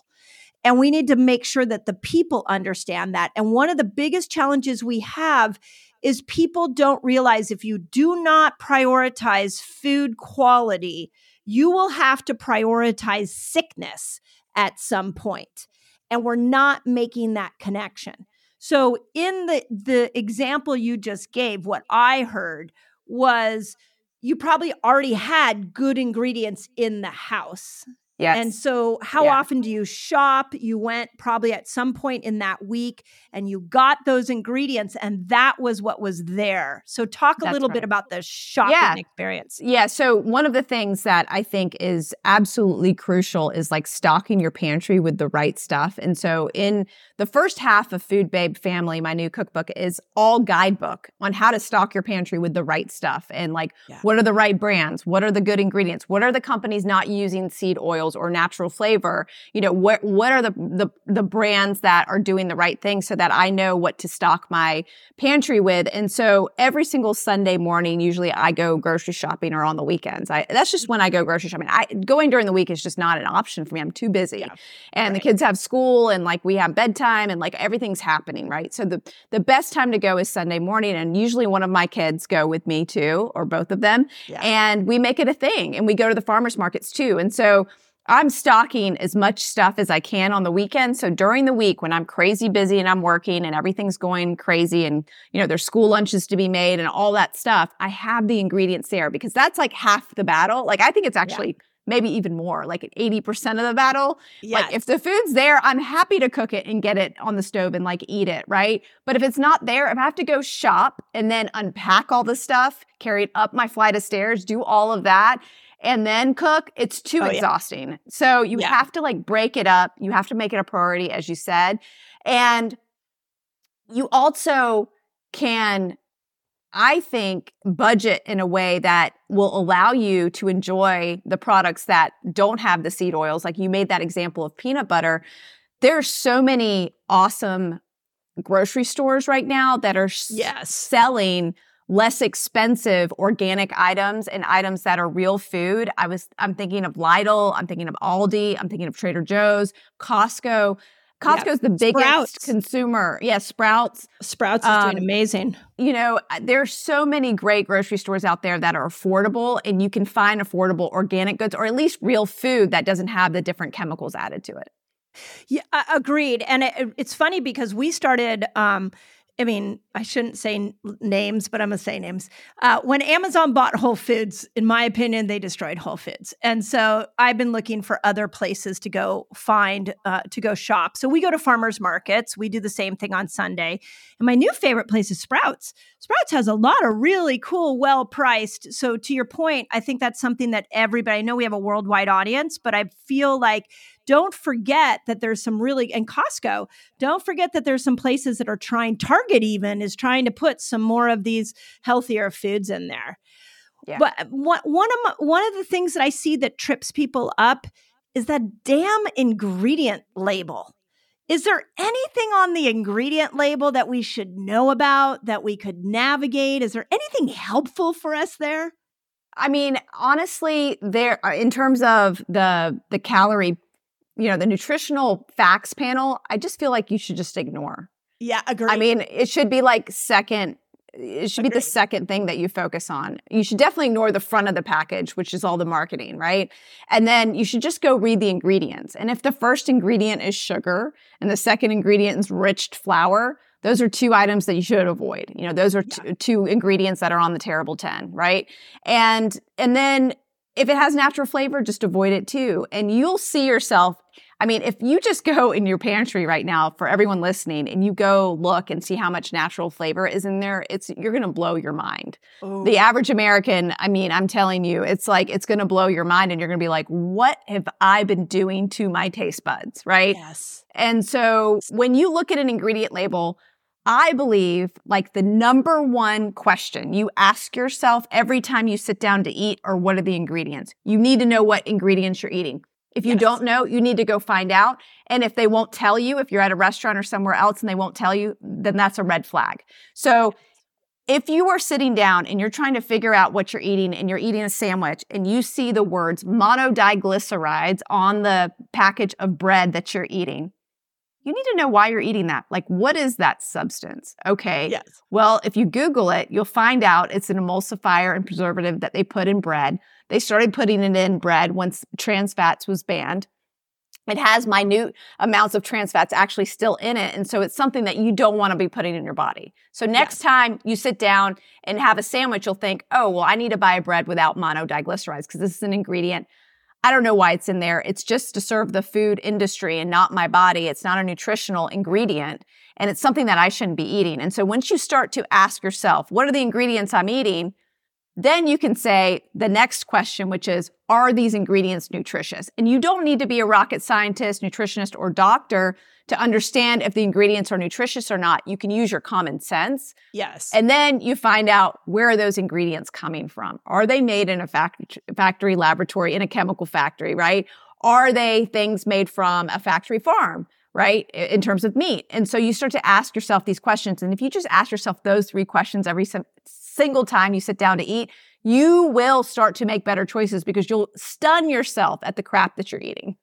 A: And we need to make sure that the people understand that. And one of the biggest challenges we have is people don't realize if you do not prioritize food quality, you will have to prioritize sickness at some point. And we're not making that connection. So in the the example you just gave, what I heard was you probably already had good ingredients in the house.
B: Yes.
A: And so, how yeah. often do you shop? You went probably at some point in that week and you got those ingredients, and that was what was there. So, talk a That's little right. bit about the shopping yeah. experience.
B: Yeah. So, one of the things that I think is absolutely crucial is like stocking your pantry with the right stuff. And so, in the first half of Food Babe Family, my new cookbook is all guidebook on how to stock your pantry with the right stuff and like yeah. what are the right brands, what are the good ingredients, what are the companies not using seed oil oils or natural flavor you know what what are the the the brands that are doing the right thing so that I know what to stock my pantry with? And so every single Sunday morning usually I go grocery shopping or on the weekends. I that's just when I go grocery shopping. I going during the week is just not an option for me. I'm too busy. Yeah. and right. the kids have school and like we have bedtime and like everything's happening right? So the the best time to go is Sunday morning and usually one of my kids go with me too or both of them yeah. and we make it a thing and we go to the farmers markets too. And so I'm stocking as much stuff as I can on the weekend. So during the week when I'm crazy busy and I'm working and everything's going crazy and, you know, there's school lunches to be made and all that stuff, I have the ingredients there because that's like half the battle. Like I think it's actually yeah. maybe even more, like 80% of the battle. Yes. Like if the food's there, I'm happy to cook it and get it on the stove and like eat it, right? But if it's not there, if I have to go shop and then unpack all the stuff, carry it up my flight of stairs, do all of that, and then cook, it's too oh, exhausting. Yeah. So you yeah. have to like break it up. You have to make it a priority, as you said. And you also can, I think, budget in a way that will allow you to enjoy the products that don't have the seed oils. Like you made that example of peanut butter. There are so many awesome grocery stores right now that are yes. selling less expensive organic items and items that are real food. I was I'm thinking of Lidl, I'm thinking of Aldi, I'm thinking of Trader Joe's, Costco. Costco's yeah. the biggest Sprouts. consumer. Yeah, Sprouts.
A: Sprouts is um, doing amazing.
B: You know, there's so many great grocery stores out there that are affordable and you can find affordable organic goods or at least real food that doesn't have the different chemicals added to it.
A: Yeah, agreed. And it, it's funny because we started um, I mean, I shouldn't say names, but I'm going to say names. Uh, when Amazon bought Whole Foods, in my opinion, they destroyed Whole Foods. And so I've been looking for other places to go find, uh, to go shop. So we go to farmers markets. We do the same thing on Sunday. And my new favorite place is Sprouts. Sprouts has a lot of really cool, well priced. So to your point, I think that's something that everybody, I know we have a worldwide audience, but I feel like don't forget that there's some really and Costco, don't forget that there's some places that are trying Target even is trying to put some more of these healthier foods in there. Yeah. But uh, one one of my, one of the things that I see that trips people up is that damn ingredient label. Is there anything on the ingredient label that we should know about that we could navigate? Is there anything helpful for us there?
B: I mean, honestly, there uh, in terms of the the calorie you know, the nutritional facts panel, I just feel like you should just ignore.
A: Yeah, agree.
B: I mean, it should be like second it should Agreed. be the second thing that you focus on. You should definitely ignore the front of the package, which is all the marketing, right? And then you should just go read the ingredients. And if the first ingredient is sugar and the second ingredient is rich flour, those are two items that you should avoid. You know, those are yeah. two ingredients that are on the terrible 10, right? And and then if it has natural flavor, just avoid it too. And you'll see yourself I mean, if you just go in your pantry right now for everyone listening and you go look and see how much natural flavor is in there, it's you're going to blow your mind. Ooh. The oh. average American, I mean, I'm telling you, it's like it's going to blow your mind and you're going to be like, "What have I been doing to my taste buds?" right?
A: Yes.
B: And so when you look at an ingredient label, I believe like the number one question you ask yourself every time you sit down to eat or what are the ingredients? You need to know what ingredients you're eating. If you yes. don't know, you need to go find out. And if they won't tell you, if you're at a restaurant or somewhere else and they won't tell you, then that's a red flag. So if you are sitting down and you're trying to figure out what you're eating and you're eating a sandwich and you see the words monodiglycerides on the package of bread that you're eating, you need to know why you're eating that. Like, what is that substance? Okay.
A: Yes.
B: Well, if you Google it, you'll find out it's an emulsifier and preservative that they put in bread. They started putting it in bread once trans fats was banned. It has minute amounts of trans fats actually still in it. And so it's something that you don't want to be putting in your body. So next yes. time you sit down and have a sandwich, you'll think, oh, well, I need to buy a bread without monodiglycerides because this is an ingredient I don't know why it's in there. It's just to serve the food industry and not my body. It's not a nutritional ingredient. And it's something that I shouldn't be eating. And so once you start to ask yourself, what are the ingredients I'm eating? Then you can say the next question, which is, are these ingredients nutritious? And you don't need to be a rocket scientist, nutritionist, or doctor to understand if the ingredients are nutritious or not. You can use your common sense.
A: Yes.
B: And then you find out where are those ingredients coming from? Are they made in a factory, factory laboratory, in a chemical factory, right? Are they things made from a factory farm? right? In terms of meat. And so you start to ask yourself these questions. And if you just ask yourself those three questions every single time you sit down to eat, you will start to make better choices because you'll stun yourself at the crap that you're eating.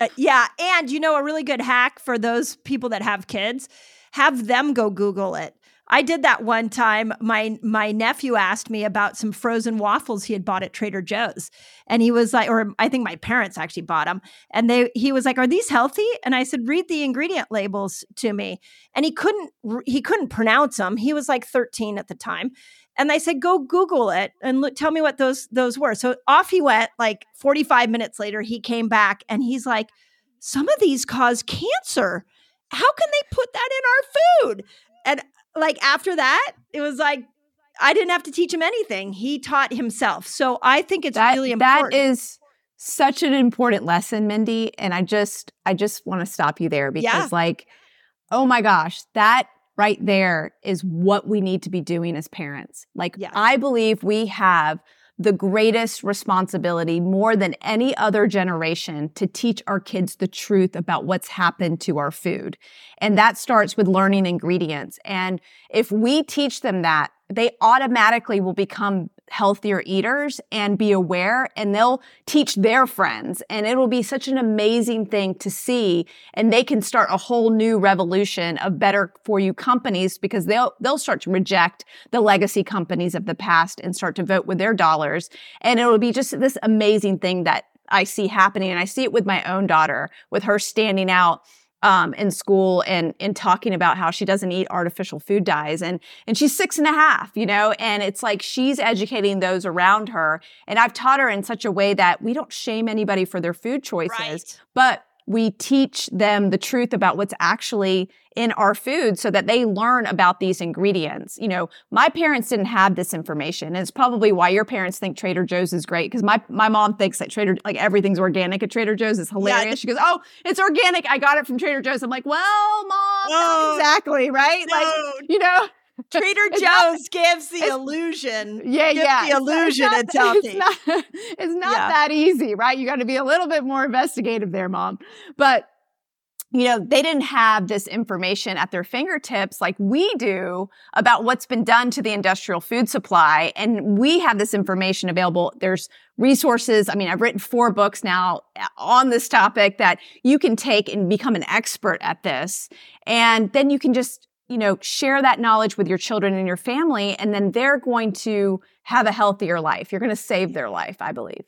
A: Uh, yeah. And you know, a really good hack for those people that have kids, have them go Google it. I did that one time. My my nephew asked me about some frozen waffles he had bought at Trader Joe's, and he was like, or I think my parents actually bought them, and they he was like, "Are these healthy?" And I said, "Read the ingredient labels to me," and he couldn't he couldn't pronounce them. He was like 13 at the time, and they said, "Go Google it and look, tell me what those those were." So off he went. Like 45 minutes later, he came back and he's like, "Some of these cause cancer. How can they put that in our food?" And like after that, it was like I didn't have to teach him anything. He taught himself. So I think it's
B: that,
A: really important.
B: That is such an important lesson, Mindy. And I just I just want to stop you there because yeah. like, oh my gosh, that right there is what we need to be doing as parents. Like, yes. I believe we have the greatest responsibility more than any other generation to teach our kids the truth about what's happened to our food. And that starts with learning ingredients. And if we teach them that, they automatically will become healthier eaters and be aware and they'll teach their friends. And it'll be such an amazing thing to see. And they can start a whole new revolution of better for you companies because they'll they'll start to reject the legacy companies of the past and start to vote with their dollars. And it'll be just this amazing thing that I see happening. And I see it with my own daughter with her standing out um, in school and and talking about how she doesn't eat artificial food dyes and and she's six and a half, you know, and it's like she's educating those around her. And I've taught her in such a way that we don't shame anybody for their food choices, right. but we teach them the truth about what's actually in our food so that they learn about these ingredients. You know, my parents didn't have this information. And it's probably why your parents think Trader Joe's is great because my, my mom thinks that Trader, like everything's organic at Trader Joe's. It's hilarious. Yeah. She goes, Oh, it's organic. I got it from Trader Joe's. I'm like, Well, mom, no. exactly, right? No. Like, you know,
A: Trader Joe's not, gives the illusion.
B: Yeah, yeah.
A: The illusion it's, it's healthy.
B: It's not, it's not yeah. that easy, right? You got to be a little bit more investigative there, mom. But you know, they didn't have this information at their fingertips like we do about what's been done to the industrial food supply. And we have this information available. There's resources. I mean, I've written four books now uh, on this topic that you can take and become an expert at this. And then you can just you know, share that knowledge with your children and your family, and then they're going to have a healthier life. You're going to save their life, I believe.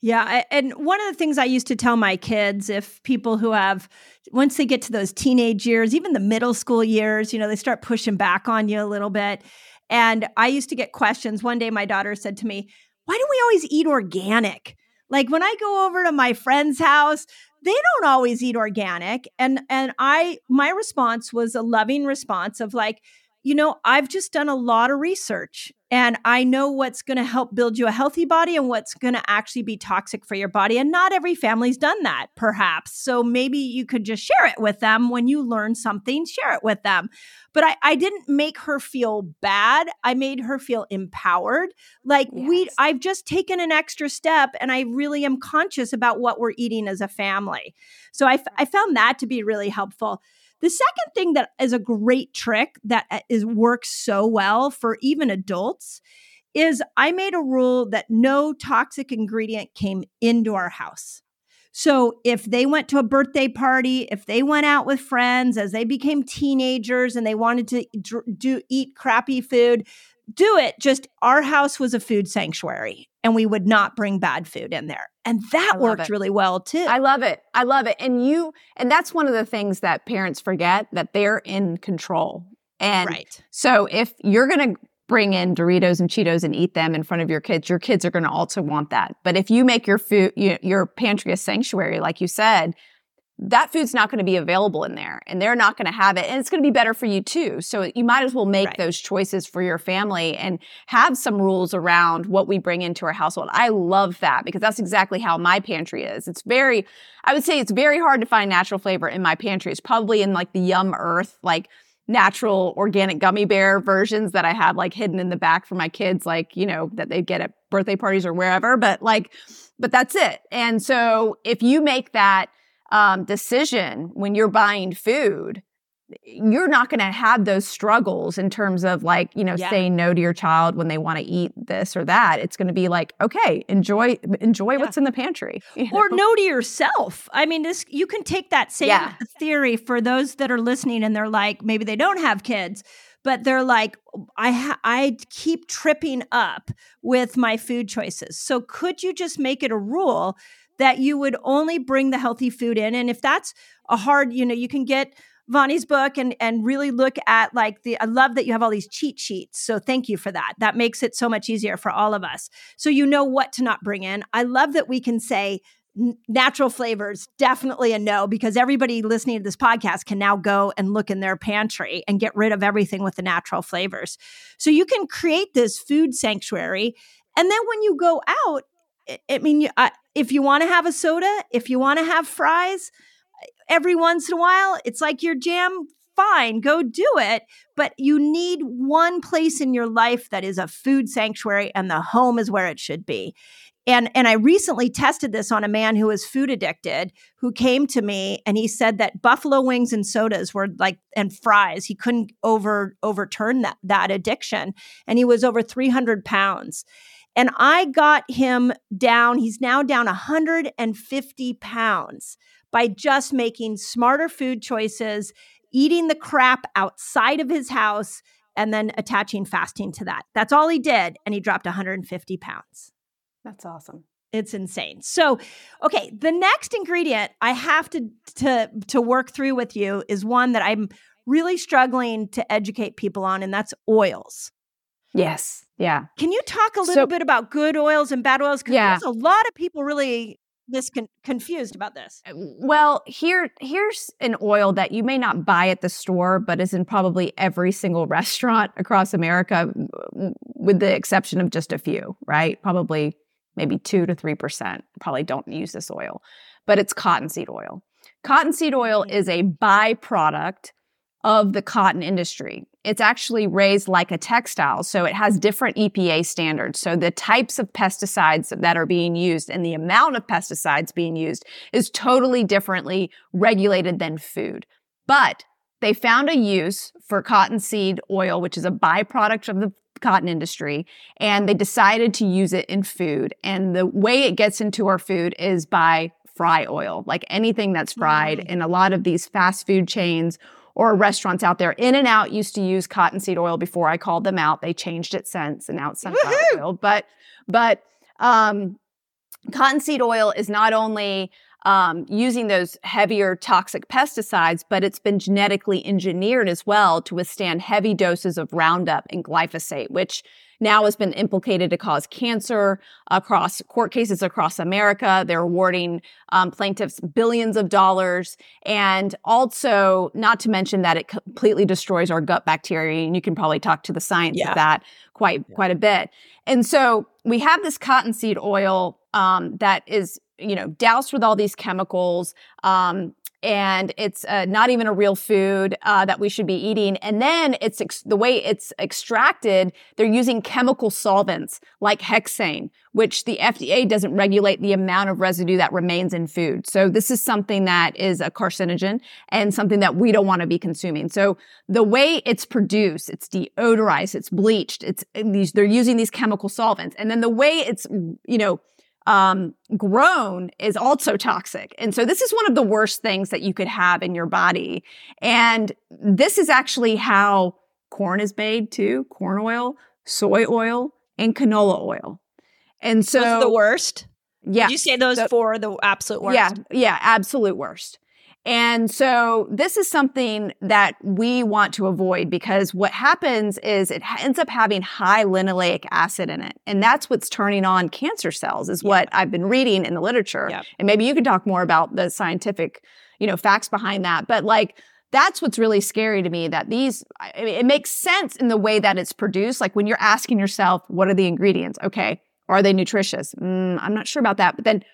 A: Yeah. And one of the things I used to tell my kids if people who have, once they get to those teenage years, even the middle school years, you know, they start pushing back on you a little bit. And I used to get questions. One day my daughter said to me, Why do we always eat organic? Like when I go over to my friend's house, they don't always eat organic. And and I my response was a loving response of like, you know, I've just done a lot of research and I know what's going to help build you a healthy body and what's going to actually be toxic for your body. And not every family's done that, perhaps. So maybe you could just share it with them when you learn something, share it with them. But I, I didn't make her feel bad. I made her feel empowered. Like yes. we, I've just taken an extra step and I really am conscious about what we're eating as a family. So I, I found that to be really helpful. The second thing that is a great trick that uh, works so well for even adults is I made a rule that no toxic ingredient came into our house. So if they went to a birthday party, if they went out with friends as they became teenagers and they wanted to do eat crappy food, do it. Just our house was a food sanctuary and we would not bring bad food in there. And that worked it. really well too.
B: I love it. I love it. And you, and that's one of the things that parents forget that they're in control. And right. so if you're going to bring in Doritos and Cheetos and eat them in front of your kids, your kids are going to also want that. But if you make your food, your pantry a sanctuary, like you said, that food's not going to be available in there and they're not going to have it and it's going to be better for you too. So you might as well make right. those choices for your family and have some rules around what we bring into our household. I love that because that's exactly how my pantry is. It's very i would say it's very hard to find natural flavor in my pantry. It's probably in like the YumEarth like natural organic gummy bear versions that i have like hidden in the back for my kids like you know that they get at birthday parties or wherever but like but that's it. And so if you make that um, decision when you're buying food, you're not going to have those struggles in terms of like, you know, yeah. saying no to your child when they want to eat this or that. It's going to be like, okay, enjoy enjoy yeah. what's in the pantry.
A: Or know? no to yourself. I mean, this you can take that same yeah. theory for those that are listening and they're like maybe they don't have kids, but they're like I ha- I keep tripping up with my food choices. So could you just make it a rule that you would only bring the healthy food in. And if that's a hard, you know, you can get Vani's book and and really look at like the I love that you have all these cheat sheets. So thank you for that. That makes it so much easier for all of us. So you know what to not bring in. I love that we can say natural flavors definitely a no because everybody listening to this podcast can now go and look in their pantry and get rid of everything with the natural flavors. So you can create this food sanctuary and then when you go out I mean, I, if you want to have a soda, if you want to have fries every once in a while, it's like your jam. Fine, go do it. But you need one place in your life that is a food sanctuary, and the home is where it should be. And, and I recently tested this on a man who was food addicted who came to me and he said that buffalo wings and sodas were like and fries he couldn't over overturn that that addiction and he was over 300 pounds and I got him down, he's now down 150 pounds by just making smarter food choices, eating the crap outside of his house, and then attaching fasting to that. That's all he did. And he dropped 150 pounds.
B: That's awesome.
A: It's insane. So, okay, the next ingredient I have to to to work through with you is one that I'm really struggling to educate people on and that's oils.
B: Yes. Yeah.
A: Can you talk a little so, bit about good oils and bad oils? Because yeah. there's a lot of people really misconfused con- about this. Uh,
B: well, here here's an oil that you may not buy at the store, but is in probably every single restaurant across America, with the exception of just a few. Right? Probably maybe two to three percent probably don't use this oil, but it's cottonseed oil. Cottonseed oil mm. is a byproduct of the cotton industry. It's actually raised like a textile, so it has different EPA standards. So the types of pesticides that are being used and the amount of pesticides being used is totally differently regulated than food. But they found a use for cottonseed oil, which is a byproduct of the cotton industry, and they decided to use it in food. And the way it gets into our food is by fry oil, like anything that's fried. Mm. In a lot of these fast food chains or restaurants out there. In-N-Out used to use cottonseed oil before I called them out. They changed it since, and now it's sunflower oil. But but um, cottonseed oil is not only um, using those heavier toxic pesticides, but it's been genetically engineered as well to withstand heavy doses of Roundup and glyphosate, which now has been implicated to cause cancer across court cases across America. They're awarding um, plaintiffs billions of dollars. And also, not to mention that it completely destroys our gut bacteria. And you can probably talk to the science yeah. of that quite, yeah. quite a bit. And so we have this cottonseed oil um, that is you know doused with all these chemicals um, and it's uh, not even a real food uh, that we should be eating. And then it's ex- the way it's extracted, they're using chemical solvents like hexane, which the FDA doesn't regulate the amount of residue that remains in food. So this is something that is a carcinogen and something that we don't want to be consuming. So the way it's produced, it's deodorized, it's bleached, it's these, they're using these chemical solvents. And then the way it's, you know, um, grown is also toxic. And so this is one of the worst things that you could have in your body. And this is actually how corn is made too corn oil, soy oil, and canola oil. And so
A: those the worst.
B: Yeah.
A: Did you say those four the absolute worst?
B: Yeah. Yeah. Absolute worst. And so this is something that we want to avoid because what happens is it ends up having high linoleic acid in it. And that's what's turning on cancer cells is yeah. what I've been reading in the literature. Yeah. And maybe you could talk more about the scientific, you know, facts behind that. But like, that's what's really scary to me that these I mean, it makes sense in the way that it's produced like when you're asking yourself what are the ingredients okay are they nutritious mm, i'm not sure about that but then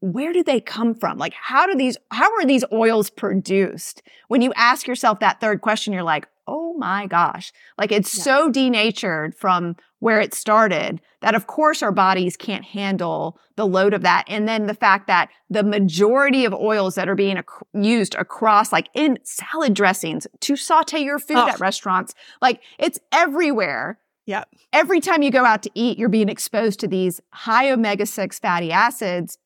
B: where do they come from? Like, how do these, how are these oils produced? When you ask yourself that third question, you're like, oh my gosh. Like, it's yeah. so denatured from where it started that, of course, our bodies can't handle the load of that. And then the fact that the majority of oils that are being ac- used across, like in salad dressings to saute your food at restaurants, like, it's everywhere.
A: Yeah.
B: Every time you go out to eat, you're being exposed to these high omega 6 fatty acids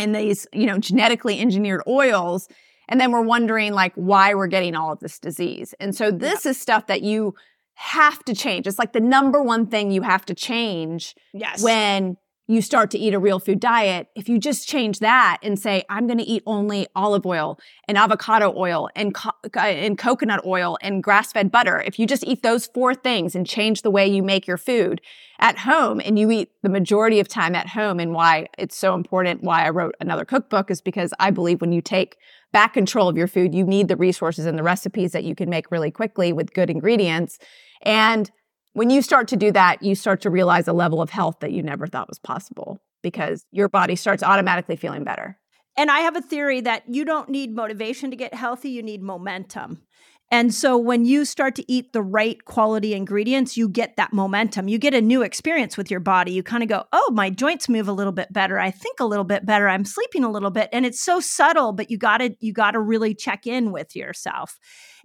B: and these, you know, genetically engineered oils. And then we're wondering like why we're getting all of this disease. And so this yeah. is stuff that you have to change. It's like the number one thing you have to change
A: yes.
B: when you start to eat a real food diet, if you just change that and say, I'm going to eat only olive oil and avocado oil and, co- uh, and coconut oil and grass fed butter, if you just eat those four things and change the way you make your food at home and you eat the majority of time at home and why it's so important, why I wrote another cookbook is because I believe when you take back control of your food, you need the resources and the recipes that you can make really quickly with good ingredients. And when you start to do that, you start to realize a level of health that you never thought was possible because your body starts automatically feeling better.
A: And I have a theory that you don't need motivation to get healthy, you need momentum. And so when you start to eat the right quality ingredients, you get that momentum. You get a new experience with your body. You kind of go, "Oh, my joints move a little bit better. I think a little bit better. I'm sleeping a little bit." And it's so subtle, but you got to you got to really check in with yourself.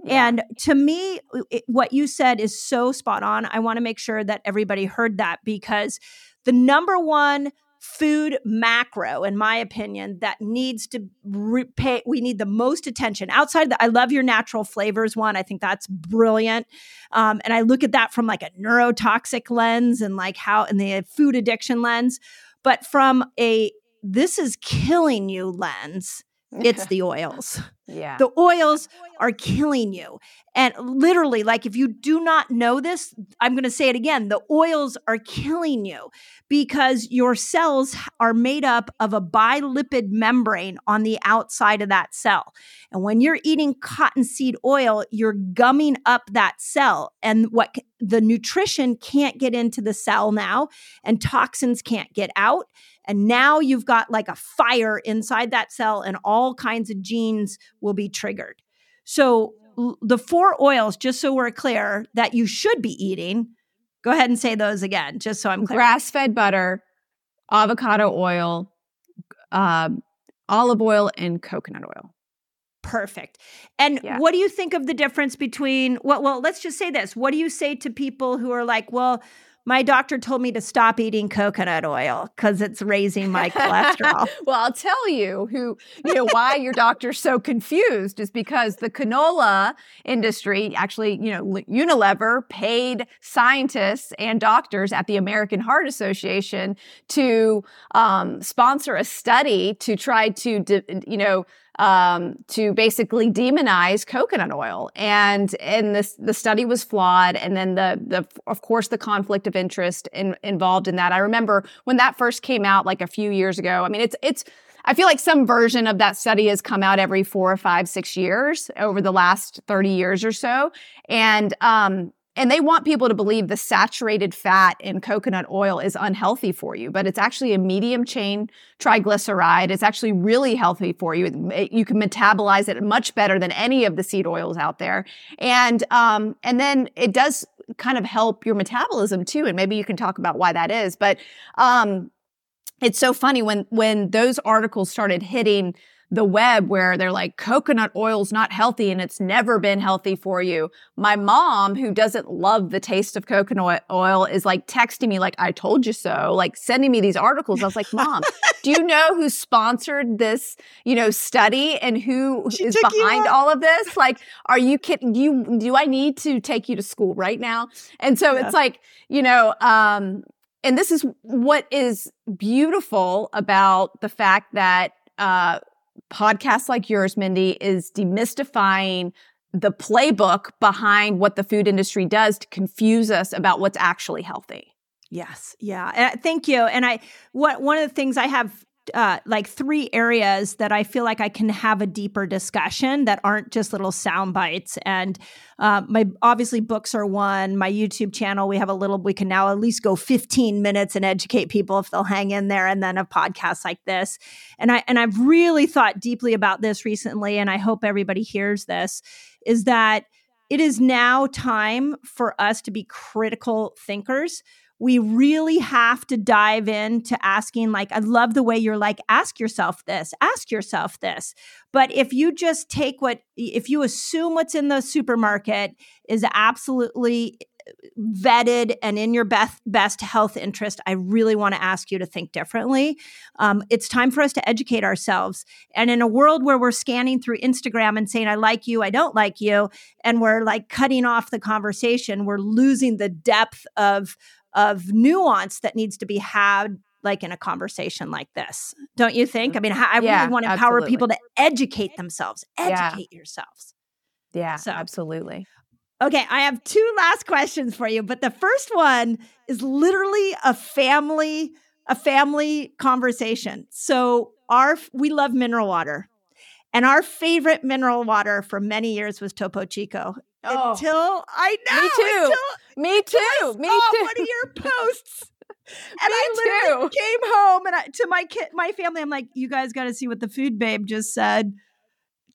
A: Yeah. And to me, it, what you said is so spot on. I want to make sure that everybody heard that because the number one food macro, in my opinion, that needs to repay. We need the most attention outside. The, I love your natural flavors one. I think that's brilliant, um, and I look at that from like a neurotoxic lens and like how in the food addiction lens, but from a this is killing you lens it's the oils.
B: Yeah.
A: The oils are killing you. And literally, like if you do not know this, I'm going to say it again the oils are killing you because your cells are made up of a bilipid membrane on the outside of that cell. And when you're eating cottonseed oil, you're gumming up that cell. And what the nutrition can't get into the cell now, and toxins can't get out. And now you've got like a fire inside that cell, and all kinds of genes will be triggered. So, the four oils, just so we're clear, that you should be eating, go ahead and say those again, just so I'm clear.
B: Grass fed butter, avocado oil, uh, olive oil, and coconut oil.
A: Perfect. And yeah. what do you think of the difference between well, well, let's just say this. What do you say to people who are like, well, my doctor told me to stop eating coconut oil because it's raising my cholesterol.
B: well, I'll tell you who, you know, why your doctor's so confused is because the canola industry, actually, you know, Unilever paid scientists and doctors at the American Heart Association to um, sponsor a study to try to, you know, um, to basically demonize coconut oil. And and this the study was flawed. And then the the of course the conflict of interest in, involved in that. I remember when that first came out like a few years ago. I mean, it's it's I feel like some version of that study has come out every four or five, six years over the last 30 years or so. And um, and they want people to believe the saturated fat in coconut oil is unhealthy for you, but it's actually a medium chain triglyceride. It's actually really healthy for you. You can metabolize it much better than any of the seed oils out there. And, um, and then it does kind of help your metabolism too. And maybe you can talk about why that is. But, um, it's so funny when, when those articles started hitting the web where they're like, coconut oil's not healthy and it's never been healthy for you. My mom, who doesn't love the taste of coconut oil, is like texting me, like, I told you so, like sending me these articles. I was like, Mom, do you know who sponsored this, you know, study and who she is behind all of this? Like, are you kidding? Do you, do I need to take you to school right now? And so yeah. it's like, you know, um, and this is what is beautiful about the fact that uh, podcasts like yours, Mindy, is demystifying the playbook behind what the food industry does to confuse us about what's actually healthy.
A: Yes. Yeah. Thank you. And I what one of the things I have uh, like three areas that I feel like I can have a deeper discussion that aren't just little sound bites. And uh, my obviously books are one. My YouTube channel, we have a little. We can now at least go 15 minutes and educate people if they'll hang in there. And then a podcast like this. And I and I've really thought deeply about this recently, and I hope everybody hears this. Is that it is now time for us to be critical thinkers we really have to dive into asking like i love the way you're like ask yourself this ask yourself this. But if you just take what if you assume what's in the supermarket is absolutely uh, vetted and in your best best health interest i really want to ask you to think differently. Um, it's time for us to educate ourselves. And in a world where we're scanning through instagram and saying i like you i don't like you and we're like cutting off the conversation we're losing the depth of of nuance that needs to be had like in a conversation like this don't you think? I mean i yeah, really want to empower absolutely. people to educate themselves educate yeah. yourselves.
B: Yeah so absolutely.
A: Okay i have two last questions for you but the first one is literally a family a family conversation. So our we love mineral water and our favorite mineral water for many years was Topo Chico. Oh, until I know.
B: Me too. Until, me too. Me too.
A: One of your posts. and Me I literally too. came home and I, to my kid, my family, I'm like, you guys got to see what the food babe just said.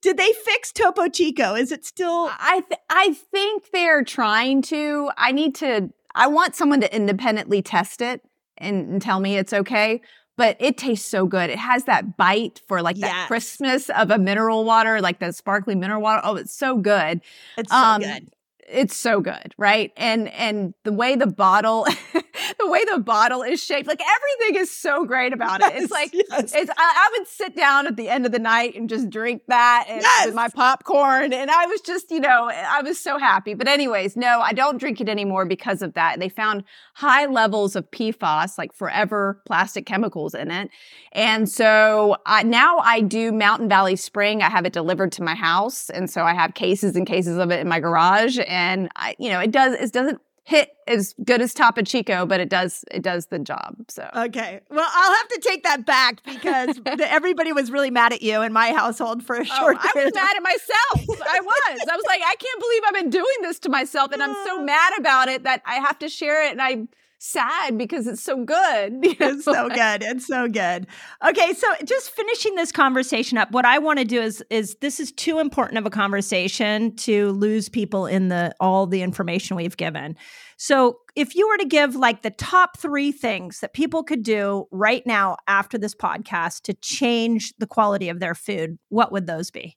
A: Did they fix Topo Chico? Is it still?
B: I th- I think they're trying to. I need to. I want someone to independently test it and, and tell me it's okay but it tastes so good. It has that bite for like yes. that crispness of a mineral water, like that sparkly mineral water. Oh, it's so good.
A: It's so um, good
B: it's so good, right? And and the way the bottle, the way the bottle is shaped, like everything is so great about it. Yes, it's like yes. it's. I, I, would sit down at the end of the night and just drink that and yes. my popcorn, and I was just, you know, I was so happy. But anyways, no, I don't drink it anymore because of that. They found high levels of PFAS, like forever plastic chemicals in it, and so I, now I do Mountain Valley Spring. I have it delivered to my house, and so I have cases and cases of it in my garage. And and I, you know, it does it doesn't hit as good as Topo Chico, but it does it does the job. So
A: okay, well, I'll have to take that back because the, everybody was really mad at you in my household for a oh, short.
B: Oh, I was mad at myself. I was. I was like, I can't believe I've been doing this to myself, and I'm so uh. mad about it that I have to share it, and I sad because it's so good.
A: It's so good. It's so good. Okay, so just finishing this conversation up, what I want to do is is this is too important of a conversation to lose people in the all the information we've given. So, if you were to give like the top 3 things that people could do right now after this podcast to change the quality of their food, what would those be?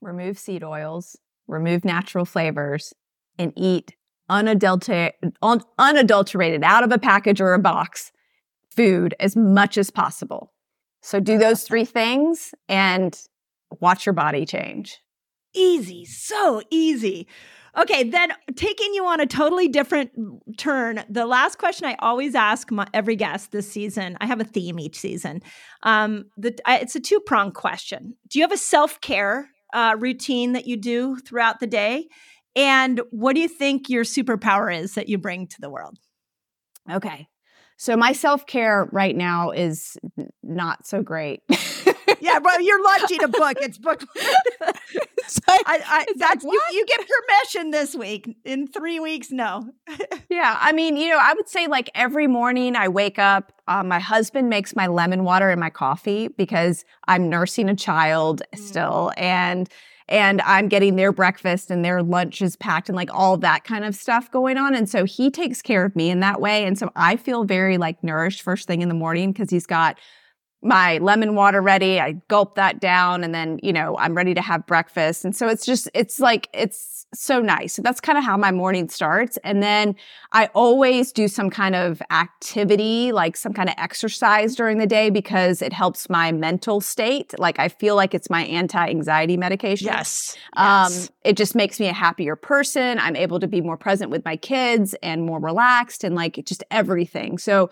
B: Remove seed oils, remove natural flavors, and eat unadulterated, unadulterated out of a package or a box food as much as possible. So do those three things and watch your body change.
A: Easy, so easy. Okay, then taking you on a totally different turn, the last question I always ask my, every guest this season, I have a theme each season. Um, the, I, it's a two prong question. Do you have a self care uh, routine that you do throughout the day? And what do you think your superpower is that you bring to the world?
B: Okay. So my self care right now is not so great.
A: yeah, well, you're launching a book. It's book. I, I, that's like, you, you, get permission this week. In three weeks, no.
B: yeah, I mean, you know, I would say like every morning I wake up. Uh, my husband makes my lemon water and my coffee because I'm nursing a child mm. still, and and I'm getting their breakfast and their lunch is packed and like all that kind of stuff going on. And so he takes care of me in that way. And so I feel very like nourished first thing in the morning because he's got my lemon water ready. I gulp that down and then, you know, I'm ready to have breakfast. And so it's just, it's like, it's so nice. So that's kind of how my morning starts. And then I always do some kind of activity, like some kind of exercise during the day because it helps my mental state. Like I feel like it's my anti-anxiety medication.
A: Yes.
B: Um, yes. it just makes me a happier person. I'm able to be more present with my kids and more relaxed and like just everything. So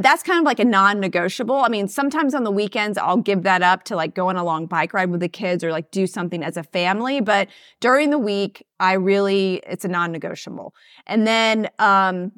B: that's kind of like a non-negotiable. I mean, sometimes on the weekends I'll give that up to like go on a long bike ride with the kids or like do something as a family, but during the week I really it's a non-negotiable. And then um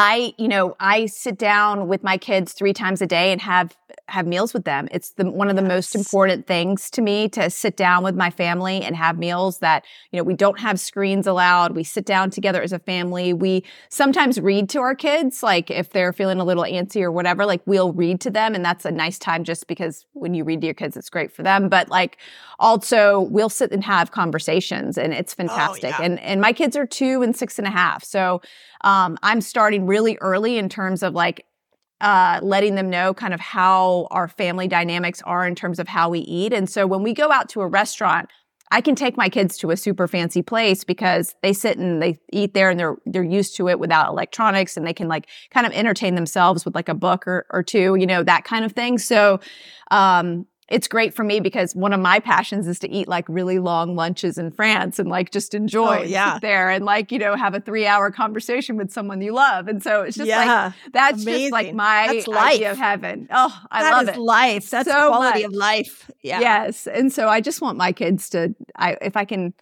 B: I, you know, I sit down with my kids 3 times a day and have have meals with them. It's the one of the yes. most important things to me to sit down with my family and have meals that, you know, we don't have screens allowed. We sit down together as a family. We sometimes read to our kids, like if they're feeling a little antsy or whatever, like we'll read to them. And that's a nice time just because when you read to your kids, it's great for them. But like also we'll sit and have conversations and it's oh, fantastic. Oh, yeah. And and my kids are two and six and a half. So um, I'm starting really early in terms of like uh, letting them know kind of how our family dynamics are in terms of how we eat. And so when we go out to a restaurant, I can take my kids to a super fancy place because they sit and they eat there and they're they're used to it without electronics and they can like kind of entertain themselves with like a book or, or two, you know, that kind of thing. So um it's great for me because one of my passions is to eat like really long lunches in France and like just enjoy oh, yeah. there and like, you know, have a three hour conversation with someone you love. And so it's just yeah. like, that's Amazing. just like my that's life. idea of heaven. Oh, I
A: that
B: love
A: it. life. That's so quality much. of life.
B: Yeah. Yes. And so I just want my kids to, I, if I can,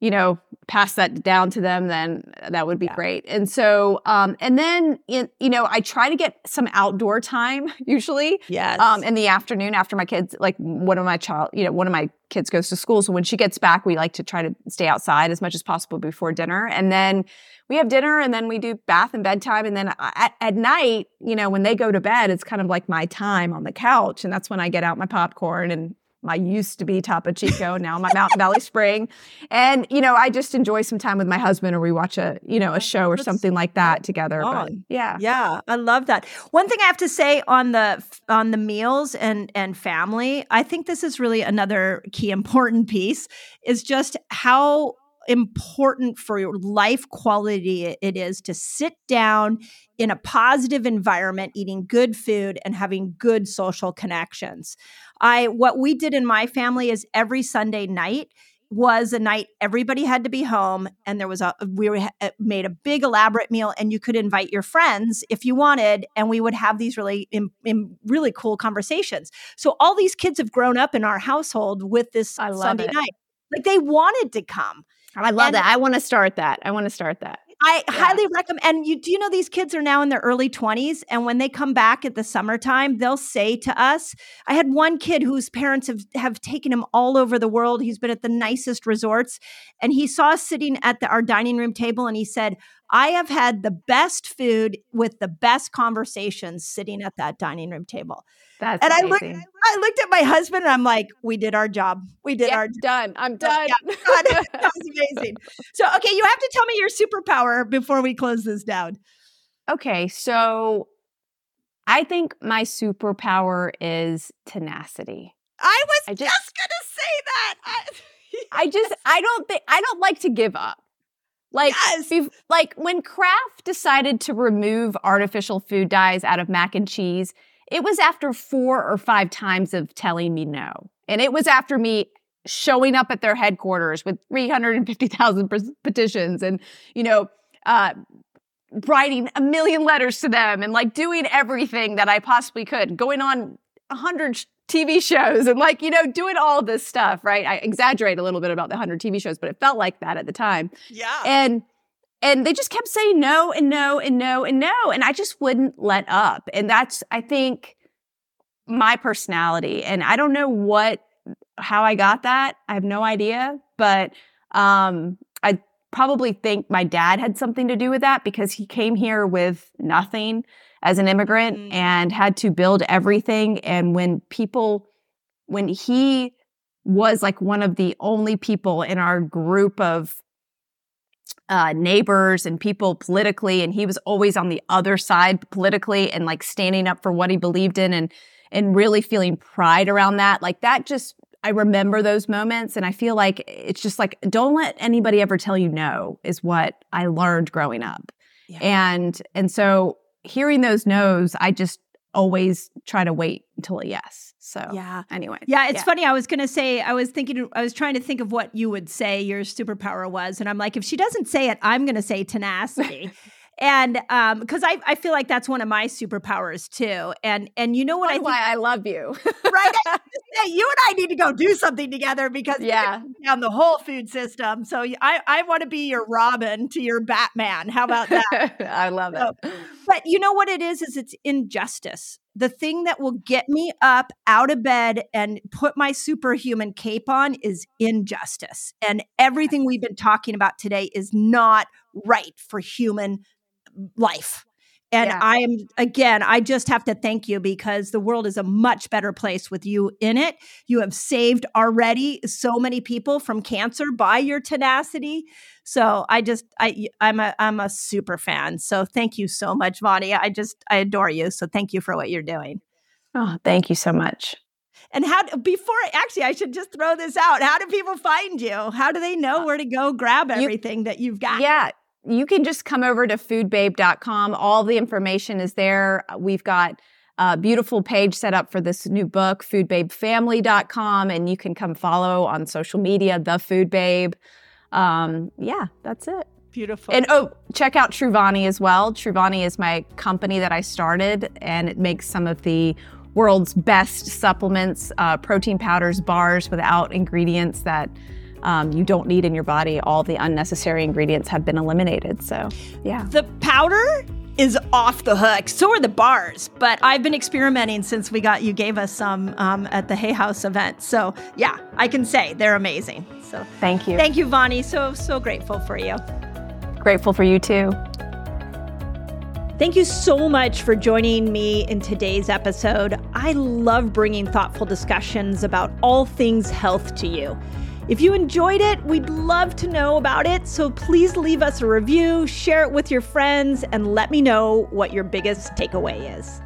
B: you know, pass that down to them, then that would be yeah. great. And so, um, and then, in, you know, I try to get some outdoor time usually.
A: Yes.
B: Um, in the afternoon after my kids, like one of my child, you know, one of my kids goes to school. So when she gets back, we like to try to stay outside as much as possible before dinner. And then we have dinner and then we do bath and bedtime. And then at, at night, you know, when they go to bed, it's kind of like my time on the couch. And that's when I get out my popcorn and my used to be Topo Chico, now my Mountain Valley Spring. And, you know, I just enjoy some time with my husband or we watch a, you know, a show or something like that together. But, yeah.
A: Yeah. I love that. One thing I have to say on the on the meals and and family, I think this is really another key important piece is just how important for your life quality it is to sit down in a positive environment eating good food and having good social connections i what we did in my family is every sunday night was a night everybody had to be home and there was a we were, uh, made a big elaborate meal and you could invite your friends if you wanted and we would have these really in, in really cool conversations so all these kids have grown up in our household with this sunday it. night like they wanted to come
B: I love and that. I want to start that. I want to start that.
A: I yeah. highly recommend. And you do you know these kids are now in their early 20s, and when they come back at the summertime, they'll say to us, I had one kid whose parents have, have taken him all over the world. He's been at the nicest resorts, and he saw us sitting at the, our dining room table, and he said, I have had the best food with the best conversations sitting at that dining room table.
B: That's
A: and
B: amazing.
A: I looked, I looked at my husband and I'm like, we did our job. We did
B: yeah,
A: our
B: done. I'm done.
A: Yeah, done. that was amazing. So, okay, you have to tell me your superpower before we close this down.
B: Okay, so I think my superpower is tenacity.
A: I was I just, just gonna say that.
B: I, I just I don't think I don't like to give up. Like,
A: Yes.
B: like when Kraft decided to remove artificial food dyes out of mac and cheese, it was after four or five times of telling me no. And it was after me showing up at their headquarters with 350,000 pes- petitions and, you know, uh, writing a million letters to them and like doing everything that I possibly could, going on a hundred sh- TV shows and like, you know, doing all this stuff, right? I exaggerate a little bit about the hundred TV shows, but it felt like that at the time.
A: Yeah.
B: And and they just kept saying no and no and no and no. And I just wouldn't let up. And that's, I think, my personality. And I don't know what how I got that. I have no idea. But um I probably think my dad had something to do with that because he came here with nothing as an immigrant
A: Mm.
B: and had to build everything. And when people, when he was like one of the only people in our group of uh, neighbors and people politically, and he was always on the other side politically and like standing up for what he believed in and and really feeling pride around that. Like that just I remember those moments and I feel like it's just like don't let anybody ever tell you no is what I learned growing up.
A: Yeah.
B: And and so hearing those no's, I just always try to wait until a yes. So
A: Yeah.
B: anyway.
A: Yeah, it's funny. I was going to say, I was thinking, I was trying to think of what you would say your superpower was. And I'm like, if she doesn't say it, I'm going to say tenacity. And um, because I, I feel like that's one of my superpowers too. And and you know what I
B: That's
A: think,
B: why I love you.
A: right? Hey, you and I need to go do something together because
B: yeah.
A: down the whole food system. So I, I want to be your Robin to your Batman. How about that?
B: I love
A: So-
B: it.
A: But you know what it is? Is it's injustice. The thing that will get me up out of bed and put my superhuman cape on is injustice. And everything we've been talking about today is not right for human life. And
B: Yeah.
A: I am, again, I just have to thank you because the world is a much better place with you in it. You have saved already so many people from cancer by your tenacity. So I just, I, I'm a, I'm a super fan. So thank you so much, Vani. I just, I adore you. So thank you for what you're doing.
B: Oh, thank you so much.
A: And how, before, actually, I should just throw this out. How do people find you? How do they know uh, where to go grab
B: You-
A: everything that you've got?
B: Yeah. You can just come over to foodbabe.com. All the information is there. We've got a beautiful page set up for this new book, foodbabefamily.com, and you can come follow on social media, the Food Babe. Um, yeah, that's it.
A: Beautiful.
B: And oh, check out Truvani as well. Truvani is my company that I started, and it makes some of the world's best supplements, uh, protein powders, bars without ingredients that um, you don't need in your body. All the unnecessary ingredients have been eliminated. So, yeah.
A: The powder is off the hook. So are the bars. But I've been experimenting since we got you gave us some um, at the Hay House event. So yeah, I can say they're amazing. So
B: Thank you.
A: thank you, Vani. So so grateful for you.
B: Grateful for you too.
A: Thank you so much for joining me in today's episode. I love bringing thoughtful discussions about all things health to you. If you enjoyed it, we'd love to know about it. So please leave us a review, share it with your friends, and let me know what your biggest takeaway is.